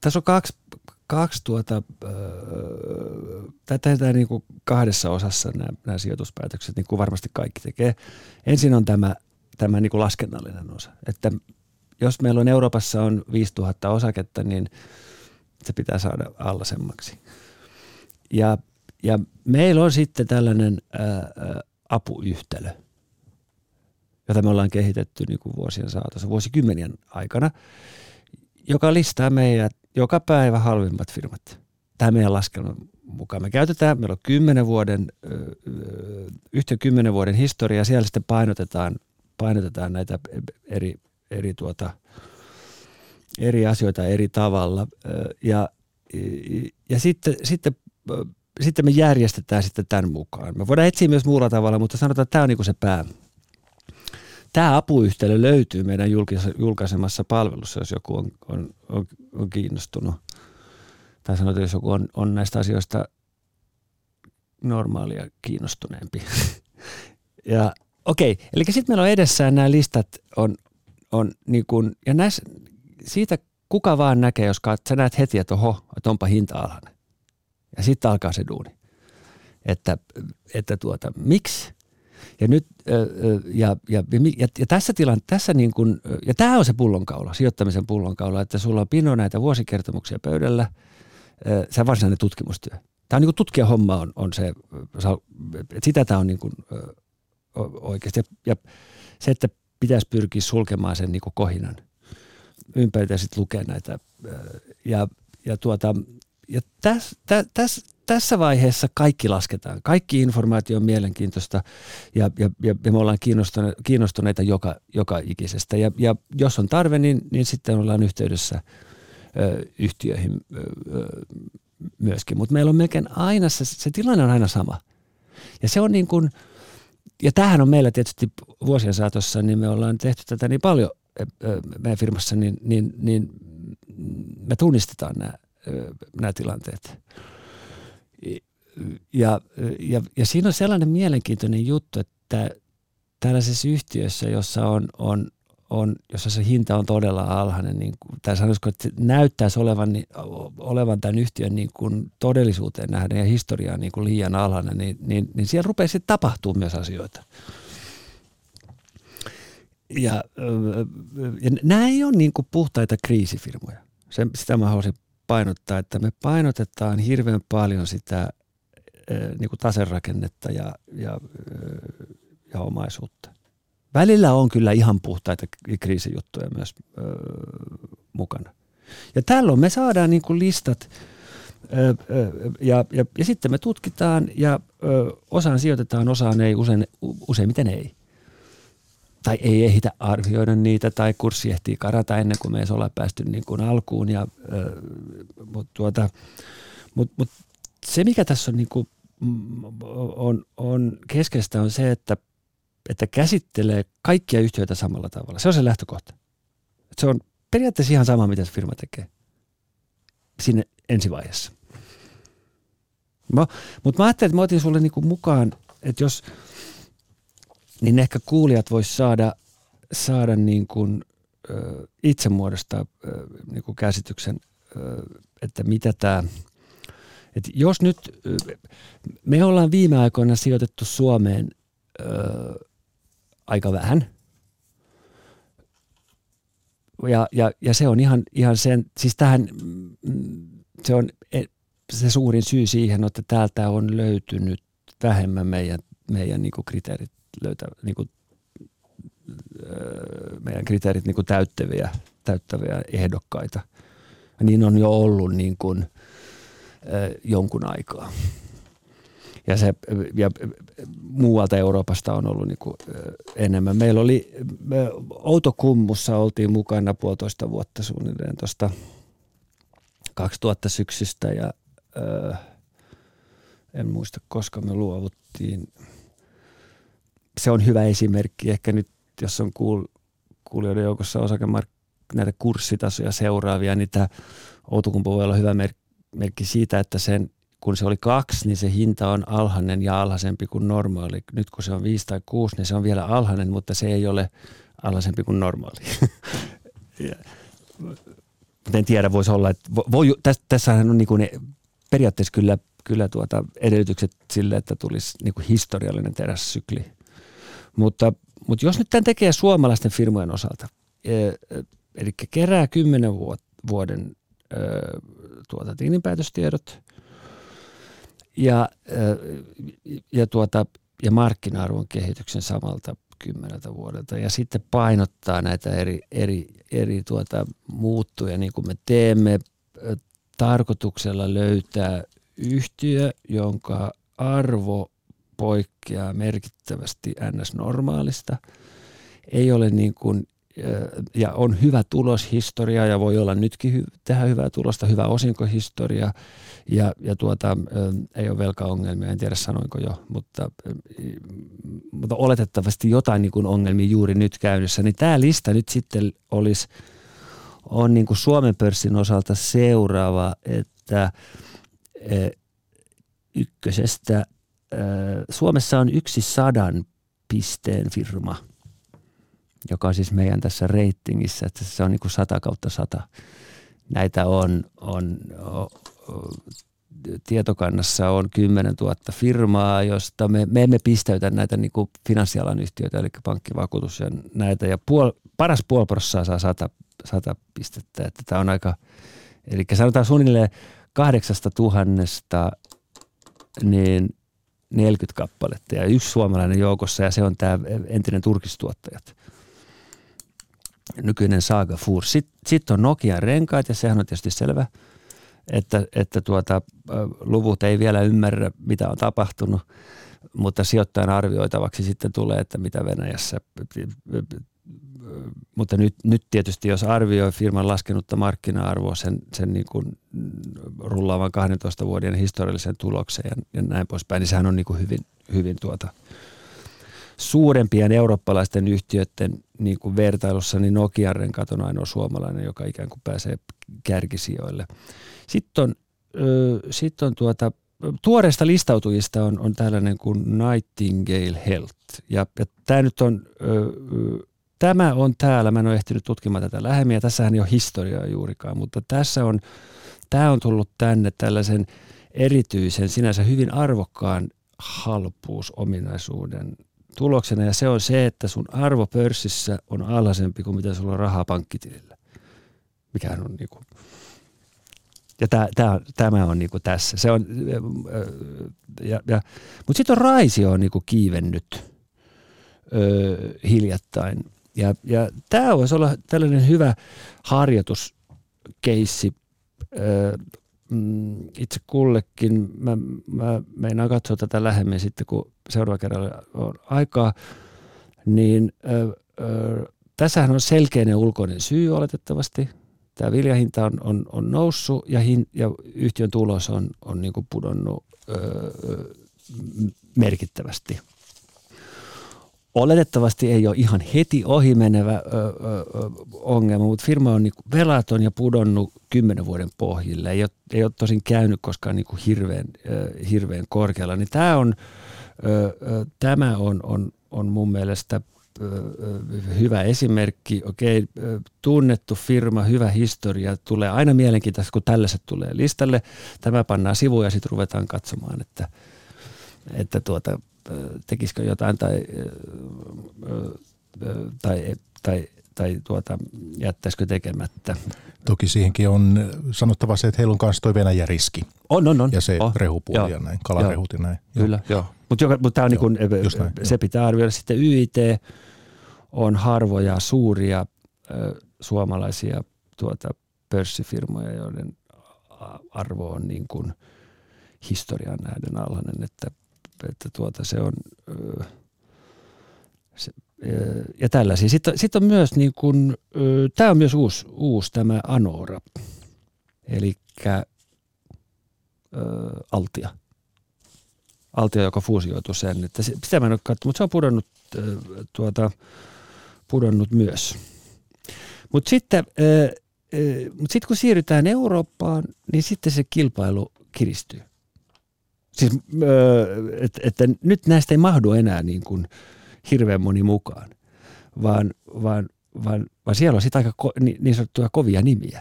tässä on kaksi, kaksi tuota, tätä tehdään niin kuin kahdessa osassa nämä, nämä sijoituspäätökset, niin kuin varmasti kaikki tekee. Ensin on tämä, tämä niin kuin laskennallinen osa, että jos meillä on Euroopassa on 5000 osaketta, niin se pitää saada allasemmaksi. Ja, ja meillä on sitten tällainen ää, apuyhtälö, jota me ollaan kehitetty niin kuin vuosien saatossa, vuosikymmenien aikana, joka listaa meidän joka päivä halvimmat firmat. Tämä meidän laskelman mukaan. Me käytetään, meillä on kymmenen vuoden, yhtä kymmenen vuoden historia, siellä sitten painotetaan, painotetaan näitä eri, eri, tuota, eri asioita eri tavalla. Ja, ja sitten, sitten, sitten me järjestetään sitten tämän mukaan. Me voidaan etsiä myös muulla tavalla, mutta sanotaan, että tämä on niin se pää, Tämä apuyhtälö löytyy meidän julkaisemassa palvelussa, jos joku on, on, on, on kiinnostunut. Tai sanotaan, jos joku on, on näistä asioista normaalia kiinnostuneempi. ja okei, eli sitten meillä on edessään nämä listat, on, on niin kuin, ja näissä, siitä kuka vaan näkee, jos kat, sä näet heti, että oho, että onpa hinta alhainen. Ja sitten alkaa se duuni. Että, että tuota, miksi ja, nyt, ja, ja, ja, ja tässä tilanteessa, tässä niin kuin, ja tämä on se pullonkaula, sijoittamisen pullonkaula, että sulla on pino näitä vuosikertomuksia pöydällä, se varsinainen tutkimustyö. Tämä on niin kuin tutkijahomma on, on se, että sitä tämä on niin kuin, oikeasti. Ja, se, että pitäisi pyrkiä sulkemaan sen niin kuin kohinan ympäriltä ja sitten lukea näitä. Ja, ja, tuota, ja täs, täs, täs, tässä vaiheessa kaikki lasketaan. Kaikki informaatio on mielenkiintoista ja, ja, ja, me ollaan kiinnostuneita, joka, joka ikisestä. Ja, ja jos on tarve, niin, niin sitten ollaan yhteydessä ö, yhtiöihin ö, myöskin. Mutta meillä on melkein aina, se, se tilanne on aina sama. Ja se on niin kuin, ja tämähän on meillä tietysti vuosien saatossa, niin me ollaan tehty tätä niin paljon meidän firmassa, niin, niin, niin me tunnistetaan nämä, nämä tilanteet. Ja, ja, ja siinä on sellainen mielenkiintoinen juttu, että tällaisessa yhtiössä, jossa on, on, on jossa se hinta on todella alhainen, niin kuin, tai sanoisiko, että näyttäisi olevan, niin, olevan tämän yhtiön niin kuin todellisuuteen nähden ja historiaan niin kuin liian alhainen, niin, niin, niin siellä rupeaa sitten tapahtuu myös asioita. Ja, ja nämä ei ole niin kuin puhtaita kriisifirmoja. Se, sitä mä haluaisin painottaa, että me painotetaan hirveän paljon sitä niin kuin taserakennetta ja, ja, ja omaisuutta. Välillä on kyllä ihan puhtaita kriisijuttuja myös ö, mukana. Ja tällöin me saadaan niin kuin listat ö, ö, ja, ja, ja sitten me tutkitaan ja ö, osaan sijoitetaan, osaan ei, usein, useimmiten ei. Tai ei ehitä arvioida niitä tai kurssi ehtii karata ennen kuin me ei olla päästy niin kuin alkuun. Ja, ö, mutta tuota, mut, mut se, mikä tässä on niin kuin on, on keskeistä on se, että, että käsittelee kaikkia yhtiöitä samalla tavalla. Se on se lähtökohta. Se on periaatteessa ihan sama, mitä se firma tekee sinne ensivaiheessa. Mutta mä ajattelin, että mä otin sulle niinku mukaan, että jos, niin ehkä kuulijat vois saada, saada niin kuin, ö, itse muodostaa ö, niin kuin käsityksen, ö, että mitä tämä – et jos nyt, me ollaan viime aikoina sijoitettu Suomeen ö, aika vähän. Ja, ja, ja se on ihan, ihan sen, siis tähän, se on e, se suurin syy siihen, että täältä on löytynyt vähemmän meidän, meidän niin kriteerit löytää, niin kuin, meidän kriteerit niin kuin täyttäviä, täyttäviä ehdokkaita. Niin on jo ollut niin kuin – jonkun aikaa. Ja, se, ja muualta Euroopasta on ollut niin kuin enemmän. Meillä oli Outokummussa oltiin mukana puolitoista vuotta suunnilleen tuosta 2000 syksystä ja en muista koska me luovuttiin. Se on hyvä esimerkki ehkä nyt, jos on kuul, kuulijoiden joukossa osakemark näitä kurssitasoja seuraavia, niin tämä Outokumpu voi olla hyvä merkki siitä, että sen, kun se oli kaksi, niin se hinta on alhainen ja alhaisempi kuin normaali. Nyt kun se on viisi tai kuusi, niin se on vielä alhainen, mutta se ei ole alhaisempi kuin normaali. En tiedä, voisi olla, että voi, täs, tässähän on niin kuin ne, periaatteessa kyllä, kyllä tuota edellytykset sille, että tulisi niin kuin historiallinen terässykli. Mutta, mutta jos nyt tämän tekee suomalaisten firmojen osalta, e, eli kerää kymmenen vuoden tuota, tilinpäätöstiedot ja, ja, tuota, ja markkina-arvon kehityksen samalta kymmeneltä vuodelta ja sitten painottaa näitä eri, eri, eri tuota, muuttuja niin kuin me teemme tarkoituksella löytää yhtiö, jonka arvo poikkeaa merkittävästi NS-normaalista. Ei ole niin kuin ja on hyvä tuloshistoria ja voi olla nytkin hy- tehdä hyvää tulosta, hyvä osinkohistoria ja, ja tuota, ei ole velkaongelmia, en tiedä sanoinko jo, mutta, mutta oletettavasti jotain niin kuin ongelmia juuri nyt käynnissä, niin tämä lista nyt sitten olisi, on niin kuin Suomen pörssin osalta seuraava, että ykkösestä Suomessa on yksi sadan pisteen firma – joka on siis meidän tässä reitingissä, että se on niin kuin 100 kautta 100. Näitä on, on o, o, tietokannassa on 10 000 firmaa, josta me, me emme pistäytä näitä niin kuin finanssialan yhtiöitä, eli pankkivakuutus ja näitä, ja puol, paras puoliprossaa saa 100, 100 pistettä, että tämä on aika, eli sanotaan suunnilleen kahdeksasta tuhannesta, niin 40 kappaletta ja yksi suomalainen joukossa ja se on tämä entinen turkistuottajat nykyinen Saga Fur. Sitten sit on Nokian renkaat ja sehän on tietysti selvä, että, että tuota, luvut ei vielä ymmärrä, mitä on tapahtunut, mutta sijoittajan arvioitavaksi sitten tulee, että mitä Venäjässä mutta nyt, nyt tietysti, jos arvioi firman laskenutta markkina-arvoa sen, sen niin kuin rullaavan 12 vuoden historiallisen tuloksen ja, ja näin poispäin, niin sehän on niin kuin hyvin, hyvin tuota, suurempien eurooppalaisten yhtiöiden niin kuin vertailussa, niin Nokian renkaat on ainoa suomalainen, joka ikään kuin pääsee kärkisijoille. Sitten on, ö, sit on tuota, tuoreista listautujista on, on tällainen kuin Nightingale Health. Ja, ja tämä nyt on, ö, tämä on täällä, mä en ole ehtinyt tutkimaan tätä lähemmin, ja tässähän ei ole historiaa juurikaan, mutta tässä on, tämä on tullut tänne tällaisen erityisen, sinänsä hyvin arvokkaan halpuusominaisuuden tuloksena ja se on se, että sun arvo pörssissä on alhaisempi kuin mitä sulla on rahaa pankkitilillä. Mikähän on niinku, ja tää, tää, tämä on niinku tässä. Se on, ja, ja, mutta sitten on Raisio on niinku kiivennyt ö, hiljattain. Ja, ja tämä voisi olla tällainen hyvä harjoituskeissi mm, itse kullekin. Mä, mä meinaan katsoa tätä lähemmin sitten, kun seuraava kerralla on aikaa. Niin tässähän on selkeinen ulkoinen syy oletettavasti. Tämä viljahinta on, on, on noussut ja, hin, ja yhtiön tulos on, on niin pudonnut ö, merkittävästi Oletettavasti ei ole ihan heti ohimenevä ö, ö, ongelma, mutta firma on niinku velaton ja pudonnut kymmenen vuoden pohjille. Ei ole, ei ole tosin käynyt koskaan niinku hirveän, ö, hirveän korkealla. Niin tämä on, ö, ö, tämä on, on, on mun mielestä hyvä esimerkki. Okei, tunnettu firma, hyvä historia, tulee aina mielenkiintoista, kun tällaiset tulee listalle. Tämä pannaan sivuun ja sitten ruvetaan katsomaan, että, että tuota, tekisikö jotain tai, tai, tai, tai tuota, jättäisikö tekemättä. Toki siihenkin on sanottava se, että heillä on myös tuo Venäjä-riski. On, on, on. Ja se oh, rehupuoli joo. ja näin, kalarehut ja näin. Kyllä, joo. joo. Mutta mut tämä on joo, niin kun, se joo. pitää arvioida. Sitten YIT on harvoja suuria ö, suomalaisia tuota, pörssifirmoja, joiden arvo on niin kuin historian nähden alhainen, että että tuota, se on, se, ja tällaisia. Sitten, sitten on myös niin kuin, tämä on myös uusi, uusi tämä Anora, eli Altia. altio, joka fuusioitu sen. Että sitä mä en ole katsonut, mutta se on pudonnut, tuota, pudonnut myös. Mutta sitten, mut sitten kun siirrytään Eurooppaan, niin sitten se kilpailu kiristyy. Siis, että, että nyt näistä ei mahdu enää niin kuin hirveän moni mukaan, vaan, vaan, vaan, vaan siellä on sitten aika ko, niin, sanottuja kovia nimiä.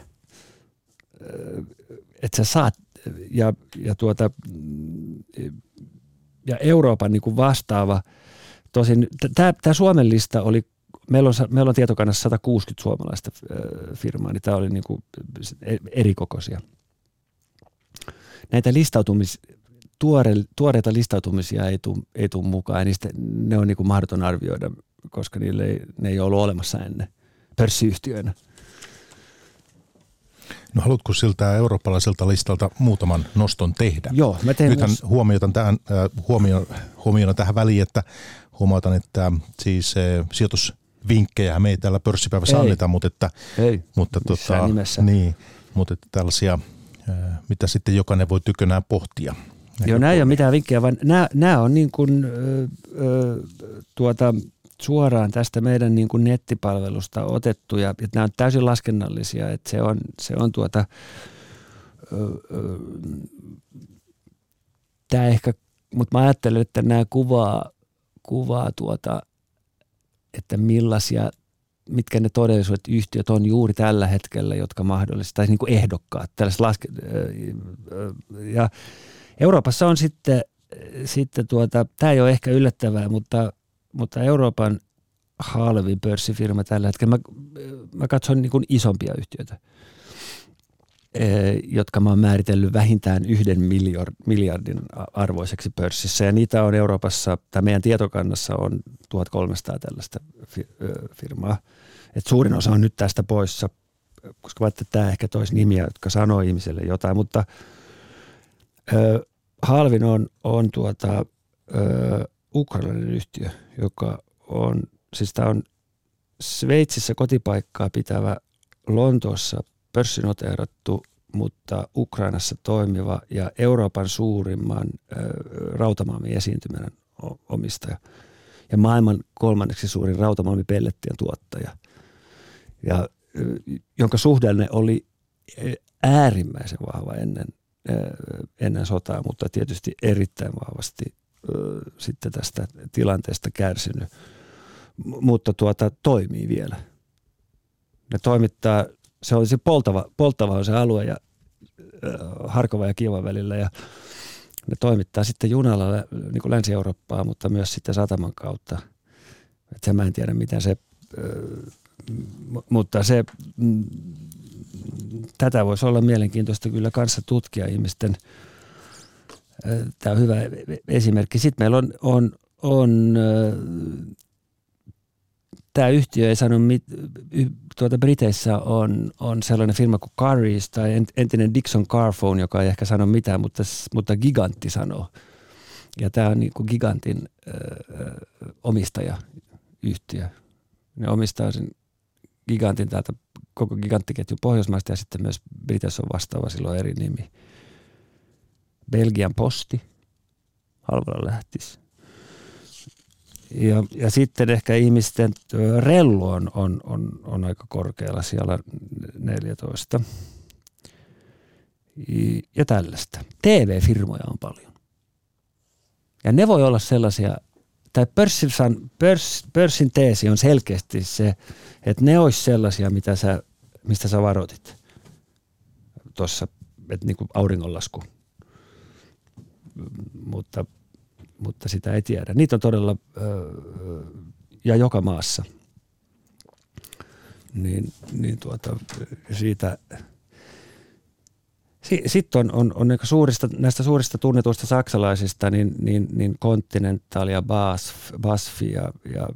Että sä saat, ja, ja, tuota, ja Euroopan niin kuin vastaava, tosin tämä Suomen lista oli meillä on, meillä on tietokannassa 160 suomalaista firmaa, niin tämä oli niin kuin e, erikokoisia. Näitä listautumis, tuore, tuoreita listautumisia ei tule, ei mukaan, ja niistä, ne on niin kuin mahdoton arvioida, koska niille ei, ne ei ollut olemassa ennen pörssiyhtiöinä. No haluatko siltä eurooppalaiselta listalta muutaman noston tehdä? Joo, mä teen Nythän nos... huomioitan tähän, äh, huomio, huomiona tähän väliin, että huomautan, että siis äh, sijoitusvinkkejä me ei täällä pörssipäivässä ei. anneta, mutta, että, ei. mutta, tota, niin, mutta että tällaisia, äh, mitä sitten jokainen voi tykönään pohtia. Joo, nämä ei ole mitään vinkkejä, vaan nämä, nämä on niin kuin, ö, ö, tuota, suoraan tästä meidän niin kuin nettipalvelusta otettuja, että nämä on täysin laskennallisia, että se on, se on tuota, ö, ö, tämä ehkä, mutta mä ajattelen, että nämä kuvaa, kuvaa tuota, että millaisia, mitkä ne todellisuudet yhtiöt on juuri tällä hetkellä, jotka mahdollistaisi niin kuin ehdokkaat, tällaiset laske, ja Euroopassa on sitten, sitten tuota, tämä ei ole ehkä yllättävää, mutta, mutta Euroopan halvin pörssifirma tällä hetkellä, mä, mä katson niin isompia yhtiöitä, jotka mä oon määritellyt vähintään yhden miljardin arvoiseksi pörssissä. Ja niitä on Euroopassa, tai meidän tietokannassa on 1300 tällaista firmaa. Et suurin osa on nyt tästä poissa, koska että tämä ehkä toisi nimiä, jotka sanoo ihmiselle jotain, mutta – Ö, halvin on, on tuota, ö, ukrainalainen yhtiö, joka on, siis tämä on Sveitsissä kotipaikkaa pitävä Lontoossa pörssinoteerattu, mutta Ukrainassa toimiva ja Euroopan suurimman ö, esiintymän omistaja ja maailman kolmanneksi suurin rautamalmipellettien tuottaja, ja, jonka suhdanne oli äärimmäisen vahva ennen ennen sotaa, mutta tietysti erittäin vahvasti sitten tästä tilanteesta kärsinyt, mutta tuota, toimii vielä. Ne toimittaa, se on se poltava, poltava on se alue ja Harkova ja Kiivan välillä ja ne toimittaa sitten junalla niin kuin Länsi-Eurooppaa, mutta myös sitten sataman kautta. Et mä en tiedä, miten se, mutta se mm, tätä voisi olla mielenkiintoista kyllä kanssa tutkia ihmisten. Tämä on hyvä esimerkki. Sitten meillä on, on, on tämä yhtiö ei sano, mit, tuota Briteissä on, on sellainen firma kuin Carries tai entinen Dixon Carphone, joka ei ehkä sano mitään, mutta, mutta Gigantti sanoo. Ja tämä on niin kuin Gigantin ö, omistajayhtiö. Ne omistaa sen Gigantin täältä koko giganttiketju Pohjoismaista ja sitten myös Briteissä on vastaava silloin eri nimi. Belgian posti, halvalla lähtisi. Ja, ja sitten ehkä ihmisten rellu on, on, on, on aika korkealla siellä 14. Ja tällaista. TV-firmoja on paljon. Ja ne voi olla sellaisia, tai pörssin, pörs, pörssin teesi on selkeästi se, että ne olisi sellaisia, mitä sä, mistä sä varoitit tuossa, että niin kuin auringonlasku. Mutta, mutta sitä ei tiedä. Niitä on todella, ja joka maassa. Niin, niin tuota, siitä, sitten on, on, on suurista, näistä suurista tunnetuista saksalaisista, niin, niin, niin Continental ja Basf, Basf ja, ja,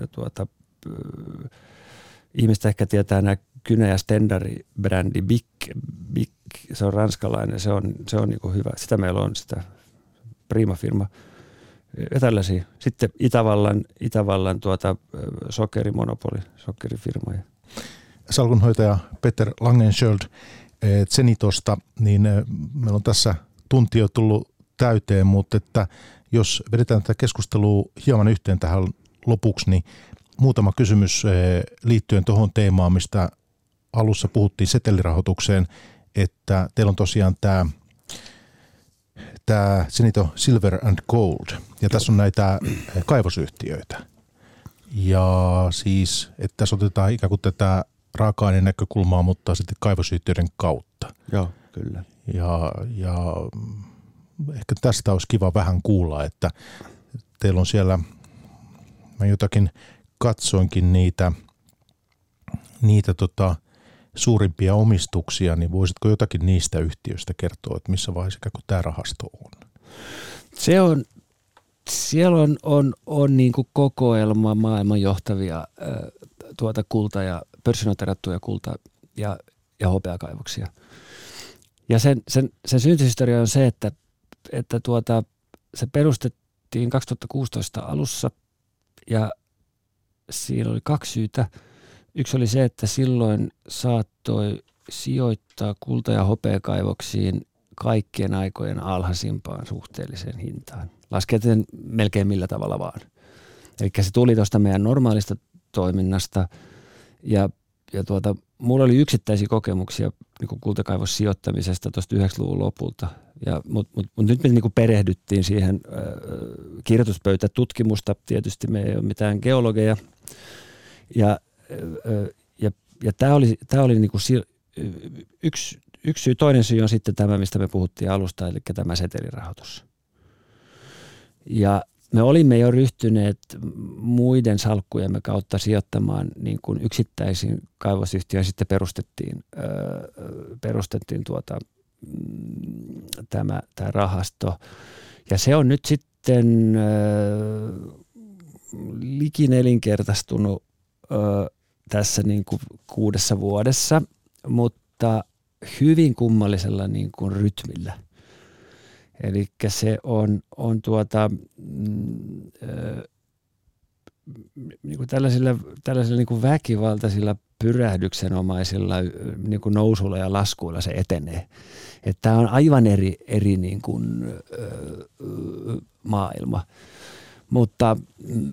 ja tuota, ihmiset ehkä tietää nämä Kynä ja Stendari-brändi Big, Big, se on ranskalainen, se on, se on niin hyvä. Sitä meillä on, sitä Prima-firma ja tällaisia. Sitten Itävallan, Itävallan tuota, sokerimonopoli, sokerifirma. Salkunhoitaja Peter Langenschöld Zenitosta, niin meillä on tässä tunti jo tullut täyteen, mutta että jos vedetään tätä keskustelua hieman yhteen tähän lopuksi, niin muutama kysymys eh, liittyen tuohon teemaan, mistä alussa puhuttiin setelirahoitukseen, että teillä on tosiaan tämä tämä Sinito Silver and Gold, ja tässä on näitä eh, kaivosyhtiöitä. Ja siis, että tässä otetaan ikään kuin tätä raaka-aineen näkökulmaa, mutta sitten kaivosyhtiöiden kautta. Joo, kyllä. Ja, ja ehkä tästä olisi kiva vähän kuulla, että teillä on siellä, mä jotakin katsoinkin niitä, niitä tota, suurimpia omistuksia, niin voisitko jotakin niistä yhtiöistä kertoa, että missä vaiheessa kun tämä rahasto on? Se on, siellä on, on, on niin kuin kokoelma maailman johtavia tuota kulta- ja pörssinoterattuja kulta- ja, ja hopeakaivoksia. Ja sen, sen, sen syntyhistoria on se, että, että tuota, se perustettiin 2016 alussa ja siinä oli kaksi syytä. Yksi oli se, että silloin saattoi sijoittaa kulta- ja hopeakaivoksiin kaikkien aikojen alhaisimpaan suhteelliseen hintaan. Lasketen melkein millä tavalla vaan. Eli se tuli tuosta meidän normaalista toiminnasta ja, ja tuota, mulla oli yksittäisiä kokemuksia niin kultakaivos sijoittamisesta tuosta 90-luvun lopulta. Mutta mut, mut nyt me niin perehdyttiin siihen äh, kirjoituspöytätutkimusta. Tietysti me ei ole mitään geologeja. Ja, äh, ja, ja tämä oli, tää oli niin kuin yksi, yksi syy. Toinen syy on sitten tämä, mistä me puhuttiin alusta, eli tämä setelirahoitus. Ja me olimme jo ryhtyneet muiden salkkujemme kautta sijoittamaan niin kuin yksittäisiin kaivosyhtiöihin. Sitten perustettiin, perustettiin tuota, mm, tämä, tämä rahasto. Ja se on nyt sitten likinelinkertaistunut öö, tässä niin kuin kuudessa vuodessa, mutta hyvin kummallisella niin kuin rytmillä – Eli se on, on tuota, mm, niin kuin tällaisilla, tällaisilla niin kuin väkivaltaisilla pyrähdyksenomaisilla niin kuin nousuilla ja laskuilla se etenee. Että tämä on aivan eri, eri niin kuin, ö, maailma. Mutta mm,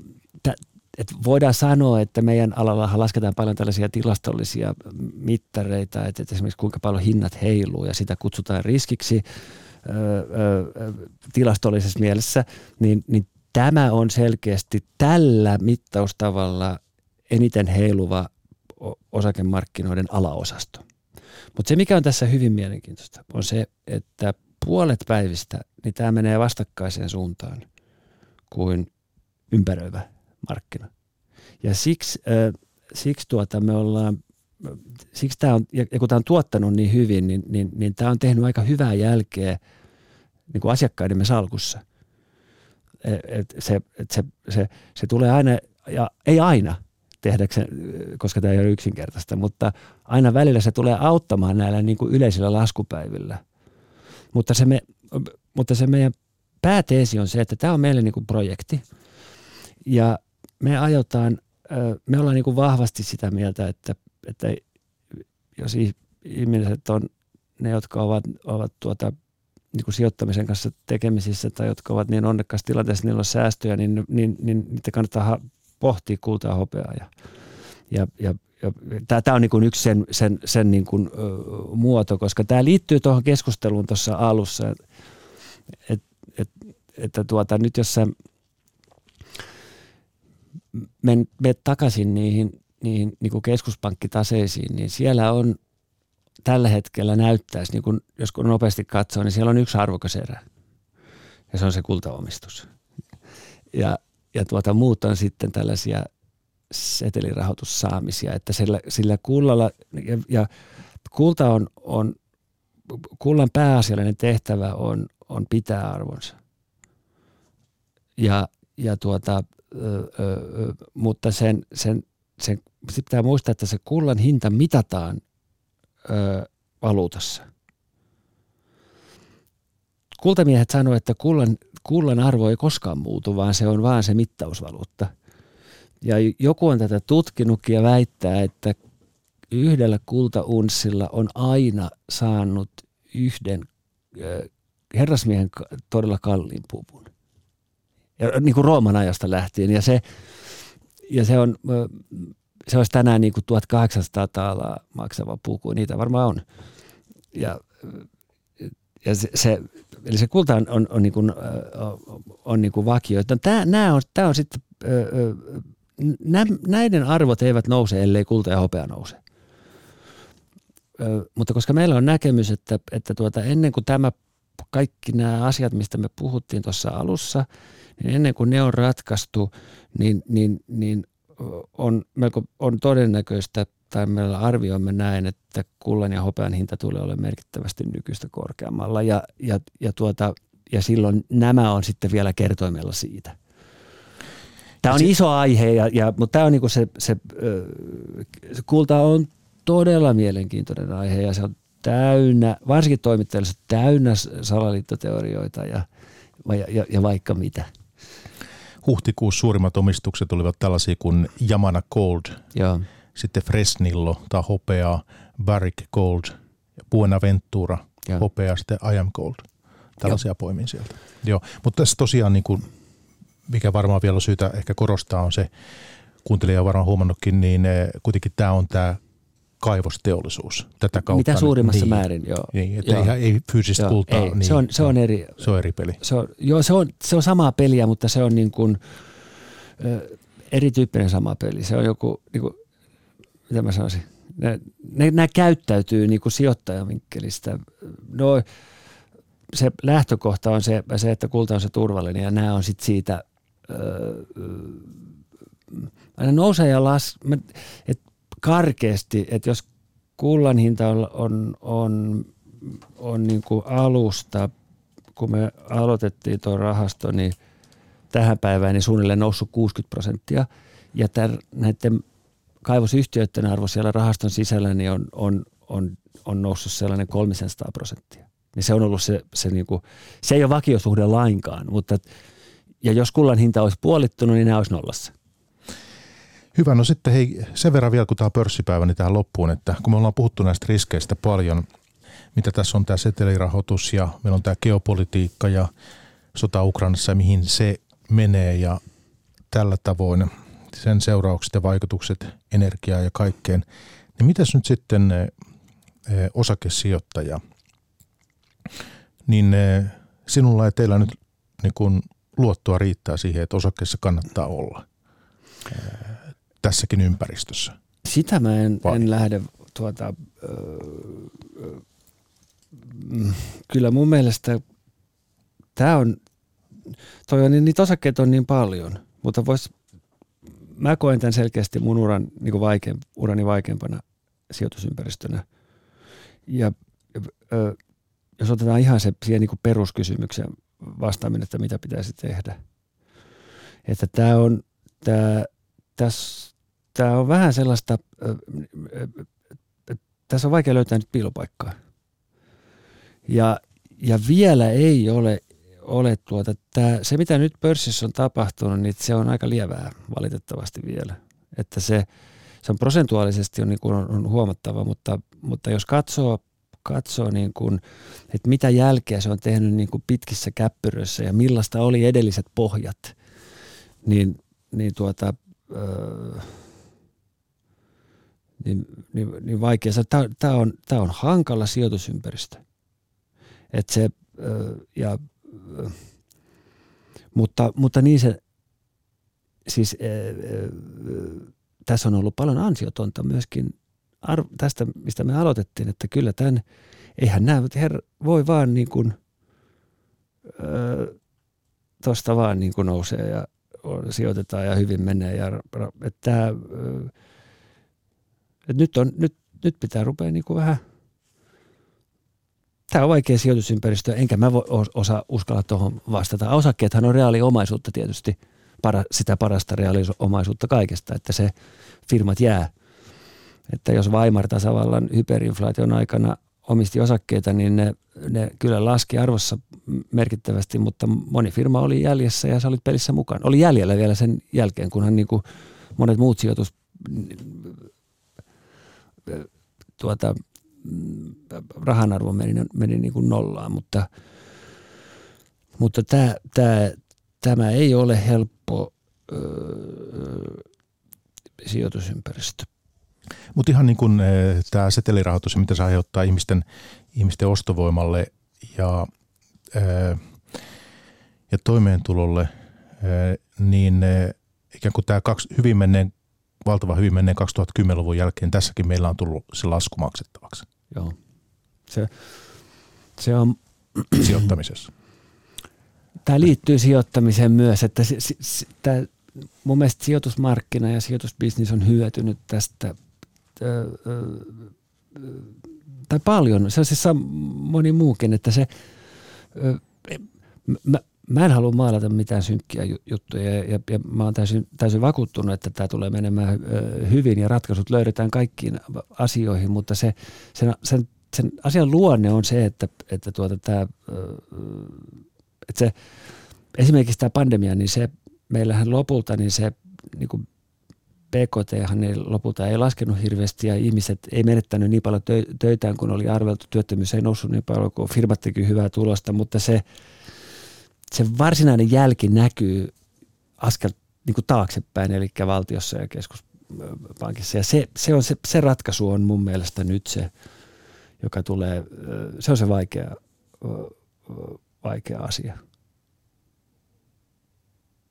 et voidaan sanoa, että meidän alalla lasketaan paljon tällaisia tilastollisia mittareita, että esimerkiksi kuinka paljon hinnat heiluu ja sitä kutsutaan riskiksi – tilastollisessa mielessä, niin, niin tämä on selkeästi tällä mittaustavalla eniten heiluva osakemarkkinoiden alaosasto. Mutta se, mikä on tässä hyvin mielenkiintoista, on se, että puolet päivistä niin tämä menee vastakkaiseen suuntaan kuin ympäröivä markkina. Ja siksi, äh, siksi tuota me ollaan siksi tämä on, ja kun tämä on tuottanut niin hyvin, niin, niin, niin tämä on tehnyt aika hyvää jälkeä niin kuin asiakkaidemme salkussa. E, et se, et se, se, se tulee aina, ja ei aina tehdäkseen, koska tämä ei ole yksinkertaista, mutta aina välillä se tulee auttamaan näillä niin kuin yleisillä laskupäivillä. Mutta se, me, mutta se meidän pääteesi on se, että tämä on meille niin kuin projekti, ja me ajotaan, me ollaan niin kuin vahvasti sitä mieltä, että, että jos ihmiset on ne, jotka ovat, ovat tuota, niin kuin sijoittamisen kanssa tekemisissä tai jotka ovat niin onnekkaassa tilanteessa, niillä on säästöjä, niin, niin, niin niitä kannattaa pohtia kultaa hopeaa. Ja, ja, ja, ja tämä on niin kuin yksi sen, sen, sen niin kuin, ö, muoto, koska tämä liittyy tuohon keskusteluun tuossa alussa, että et, et, että tuota, nyt jos sä men, takaisin niihin, niihin niin kuin keskuspankkitaseisiin, niin siellä on tällä hetkellä näyttäisi, niin kun, jos kun nopeasti katsoo, niin siellä on yksi arvokas erä. Ja se on se kultaomistus. Ja, ja tuota, muut on sitten tällaisia setelirahoitussaamisia, että sillä, sillä kullalla, ja, ja kulta on, on, kullan pääasiallinen tehtävä on, on pitää arvonsa. Ja, ja tuota, ö, ö, mutta sen, sen, sen, pitää muistaa, että se kullan hinta mitataan ö, valuutassa. Kultamiehet sanoivat, että kullan, kullan arvo ei koskaan muutu, vaan se on vaan se mittausvaluutta. Ja joku on tätä tutkinutkin ja väittää, että yhdellä kultaunssilla on aina saanut yhden ö, herrasmiehen todella kalliin puvun. Ja, niin kuin Rooman ajasta lähtien. Ja se, ja se on, se olisi tänään niin kuin 1800 taalaa maksava puku, niitä varmaan on. Ja, ja se, se, eli se kulta on, on, on, niin kuin, on, niin kuin vakio. Tämä, nämä on, tämä on sitten, näiden arvot eivät nouse, ellei kulta ja hopea nouse. Mutta koska meillä on näkemys, että, että tuota, ennen kuin tämä kaikki nämä asiat, mistä me puhuttiin tuossa alussa, niin ennen kuin ne on ratkaistu, niin, niin, niin on, melko, on todennäköistä, tai meillä arvioimme näin, että kullan ja hopean hinta tulee olemaan merkittävästi nykyistä korkeammalla. Ja, ja, ja, tuota, ja silloin nämä on sitten vielä kertoimella siitä. Tämä on iso aihe, ja, ja, mutta tämä on niin se, se, se kulta on todella mielenkiintoinen aihe ja se on täynnä, varsinkin toimittajille täynnä salaliittoteorioita ja, ja, ja, ja vaikka mitä huhtikuussa suurimmat omistukset olivat tällaisia kuin Yamana Gold, ja. sitten Fresnillo tai hopea, Barrick Gold, Buenaventura, ja. hopea, sitten I am Gold. Tällaisia ja. poimin sieltä. Joo, mutta tässä tosiaan, niin kuin, mikä varmaan vielä on syytä ehkä korostaa, on se, kuuntelija on varmaan huomannutkin, niin eh, kuitenkin tämä on tämä kaivosteollisuus tätä kautta. Mitä suurimmassa niin, määrin, joo. Niin, että joo. Ei, ei fyysistä joo, kultaa. Ei, niin, se, on, se on eri. Se on eri peli. Se on, joo, se on, se on samaa peliä, mutta se on niin kuin, ö, erityyppinen sama peli. Se on joku, niin kuin, mitä mä sanoisin, ne, ne, nämä käyttäytyy niin kuin sijoittajavinkkelistä. No, se lähtökohta on se, se, että kulta on se turvallinen ja nämä on sitten siitä, öö, aina nousee ja las, mä, et karkeasti, että jos kullan hinta on, on, on, on niin kuin alusta, kun me aloitettiin tuo rahasto, niin tähän päivään niin suunnilleen noussut 60 prosenttia. Ja tämän, näiden kaivosyhtiöiden arvo siellä rahaston sisällä niin on, on, on, on noussut sellainen 300 prosenttia. Niin se on ollut se, se, niin kuin, se ei ole vakiosuhde lainkaan, mutta ja jos kullan hinta olisi puolittunut, niin nämä olisi nollassa. Hyvä, no sitten hei, sen verran vielä kun tämä pörssipäivä, niin tähän loppuun, että kun me ollaan puhuttu näistä riskeistä paljon, mitä tässä on tämä setelirahoitus ja meillä on tämä geopolitiikka ja sota Ukrainassa ja mihin se menee ja tällä tavoin sen seuraukset ja vaikutukset energiaa ja kaikkeen, niin mitäs nyt sitten eh, osakesijoittaja, niin eh, sinulla ja teillä nyt niin kun luottoa riittää siihen, että osakkeessa kannattaa olla. Eh, tässäkin ympäristössä? Sitä mä en, en lähde tuota, öö, kyllä mun mielestä tämä on, toi on, niin niitä osakkeita on niin paljon, mutta vois, mä koen tämän selkeästi mun uran, niin vaikein, urani vaikeimpana sijoitusympäristönä. Ja jos otetaan ihan se siihen niin kuin peruskysymyksen vastaaminen, että mitä pitäisi tehdä. Että tämä on, tämä, tässä tämä on vähän sellaista, tässä on vaikea löytää nyt piilopaikkaa. Ja, ja vielä ei ole, ole tuota, tämä, se mitä nyt pörssissä on tapahtunut, niin se on aika lievää valitettavasti vielä. Että se, se on prosentuaalisesti on, niin kuin on, on huomattava, mutta, mutta jos katsoo, katsoo niin kuin, että mitä jälkeä se on tehnyt niin kuin pitkissä käppyröissä ja millaista oli edelliset pohjat, niin, niin tuota, öö, niin, niin, niin vaikea. Tämä on, tämä on hankala sijoitusympäristö. Et se, ja, mutta, mutta niin se, siis tässä on ollut paljon ansiotonta myöskin tästä, mistä me aloitettiin, että kyllä tämän, eihän nämä herra, voi vaan niin kuin, tuosta vaan niin kuin nousee ja sijoitetaan ja hyvin menee. Ja, että tämä, et nyt, on, nyt, nyt pitää rupea niin kuin vähän, tämä on vaikea sijoitusympäristö, enkä mä voi osaa uskalla tuohon vastata. Osakkeethan on reaaliomaisuutta tietysti, para, sitä parasta reaaliomaisuutta kaikesta, että se firmat jää. Että jos Weimar tasavallan hyperinflaation aikana omisti osakkeita, niin ne, ne kyllä laski arvossa merkittävästi, mutta moni firma oli jäljessä ja se oli pelissä mukaan. Oli jäljellä vielä sen jälkeen, kunhan niin kuin monet muut sijoitus tuota, rahan arvo meni, meni niin kuin nollaan, mutta, Mutta tämä, tämä, tämä ei ole helppo öö, sijoitusympäristö. Mutta ihan niin kuin tämä setelirahoitus, mitä se aiheuttaa ihmisten, ihmisten ostovoimalle ja, ja toimeentulolle, niin ikään kuin tämä kaksi, hyvin menneen, valtava hyvin menneen 2010-luvun jälkeen tässäkin meillä on tullut se lasku maksettavaksi. Joo. Se, se on... Sijoittamisessa. Tämä liittyy sijoittamiseen myös, että se, se, tämä, mun mielestä sijoitusmarkkina ja sijoitusbisnis on hyötynyt tästä tai paljon, se on siis moni muukin, että se, mä, mä en halua maalata mitään synkkiä juttuja ja, ja, ja mä oon täysin, täysin vakuuttunut, että tämä tulee menemään hyvin ja ratkaisut löydetään kaikkiin asioihin, mutta se, sen, sen, sen asian luonne on se, että, että, tuota, tämä, että se, esimerkiksi tämä pandemia, niin se meillähän lopulta niin se niin kuin PKT ei lopulta ei laskenut hirveästi ja ihmiset ei menettänyt niin paljon töitään kuin oli arveltu. Työttömyys ei noussut niin paljon kuin firmat teki hyvää tulosta, mutta se, se varsinainen jälki näkyy askel niin kuin taaksepäin, eli valtiossa ja keskuspankissa. Ja se, se, on se, se ratkaisu on mun mielestä nyt se, joka tulee, se on se vaikea, vaikea asia.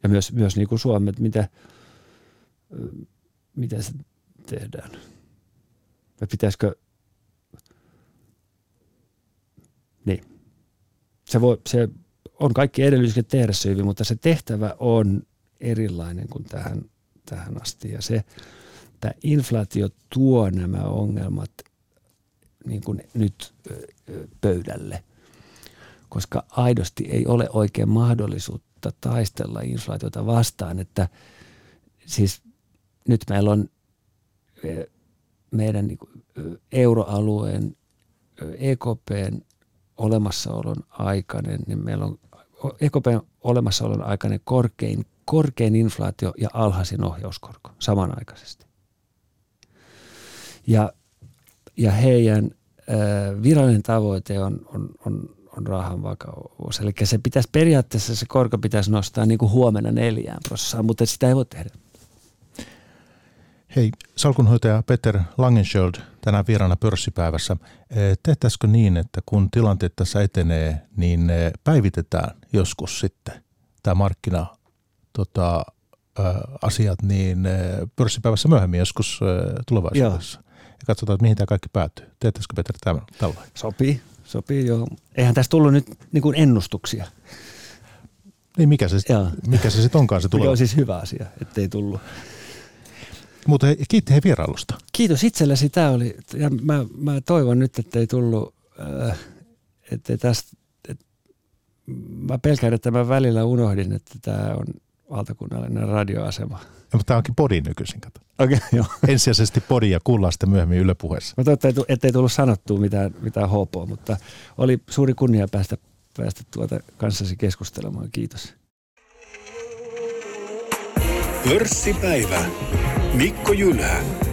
Ja myös, myös niin kuin Suomi, että mitä, miten se tehdään? Vai pitäisikö, niin, se, voi, se on kaikki edellytykset tehdä se hyvin, mutta se tehtävä on erilainen kuin tähän, tähän asti. Ja se, tämä inflaatio tuo nämä ongelmat niin kuin nyt pöydälle, koska aidosti ei ole oikein mahdollisuutta taistella inflaatiota vastaan, että siis nyt meillä on meidän niin euroalueen EKPn olemassaolon aikainen, niin meillä on EKPn olemassaolon aikainen korkein, korkein inflaatio ja alhaisin ohjauskorko samanaikaisesti. Ja, ja heidän äh, virallinen tavoite on, on, on, on rahan vakaus. Eli se pitäisi periaatteessa se korko pitäisi nostaa niin kuin huomenna neljään prosessaan, mutta sitä ei voi tehdä. Hei, salkunhoitaja Peter Langenschöld tänään vieraana pörssipäivässä. Eh, tehtäisikö niin, että kun tilanteet tässä etenee, niin päivitetään joskus sitten tämä markkina tota, asiat niin pörssipäivässä myöhemmin joskus tulevaisuudessa. Joo. Ja katsotaan, että mihin tämä kaikki päätyy. Teettäisikö Peter tämän tällä Sopii, sopii joo. Eihän tässä tullut nyt niin kuin ennustuksia. Niin mikä se, mikä se sitten onkaan se tulee? Joo, siis hyvä asia, ettei tullut. Mutta he, kiitti he vierailusta. Kiitos itsellesi. Tämä oli, ja mä, mä toivon nyt, että ei tullut, äh, että tästä, et, mä pelkään, että mä välillä unohdin, että tämä on valtakunnallinen radioasema. Ja, mutta tämä onkin podi nykyisin, kato. Okei, okay, joo. Ensisijaisesti podi ja kuullaan sitten myöhemmin Yle puheessa. Mä toivon, ettei tullut sanottua mitään, mitään hopoa, mutta oli suuri kunnia päästä, päästä tuota kanssasi keskustelemaan. Kiitos. Pörssipäivä. Mikko Jylhä.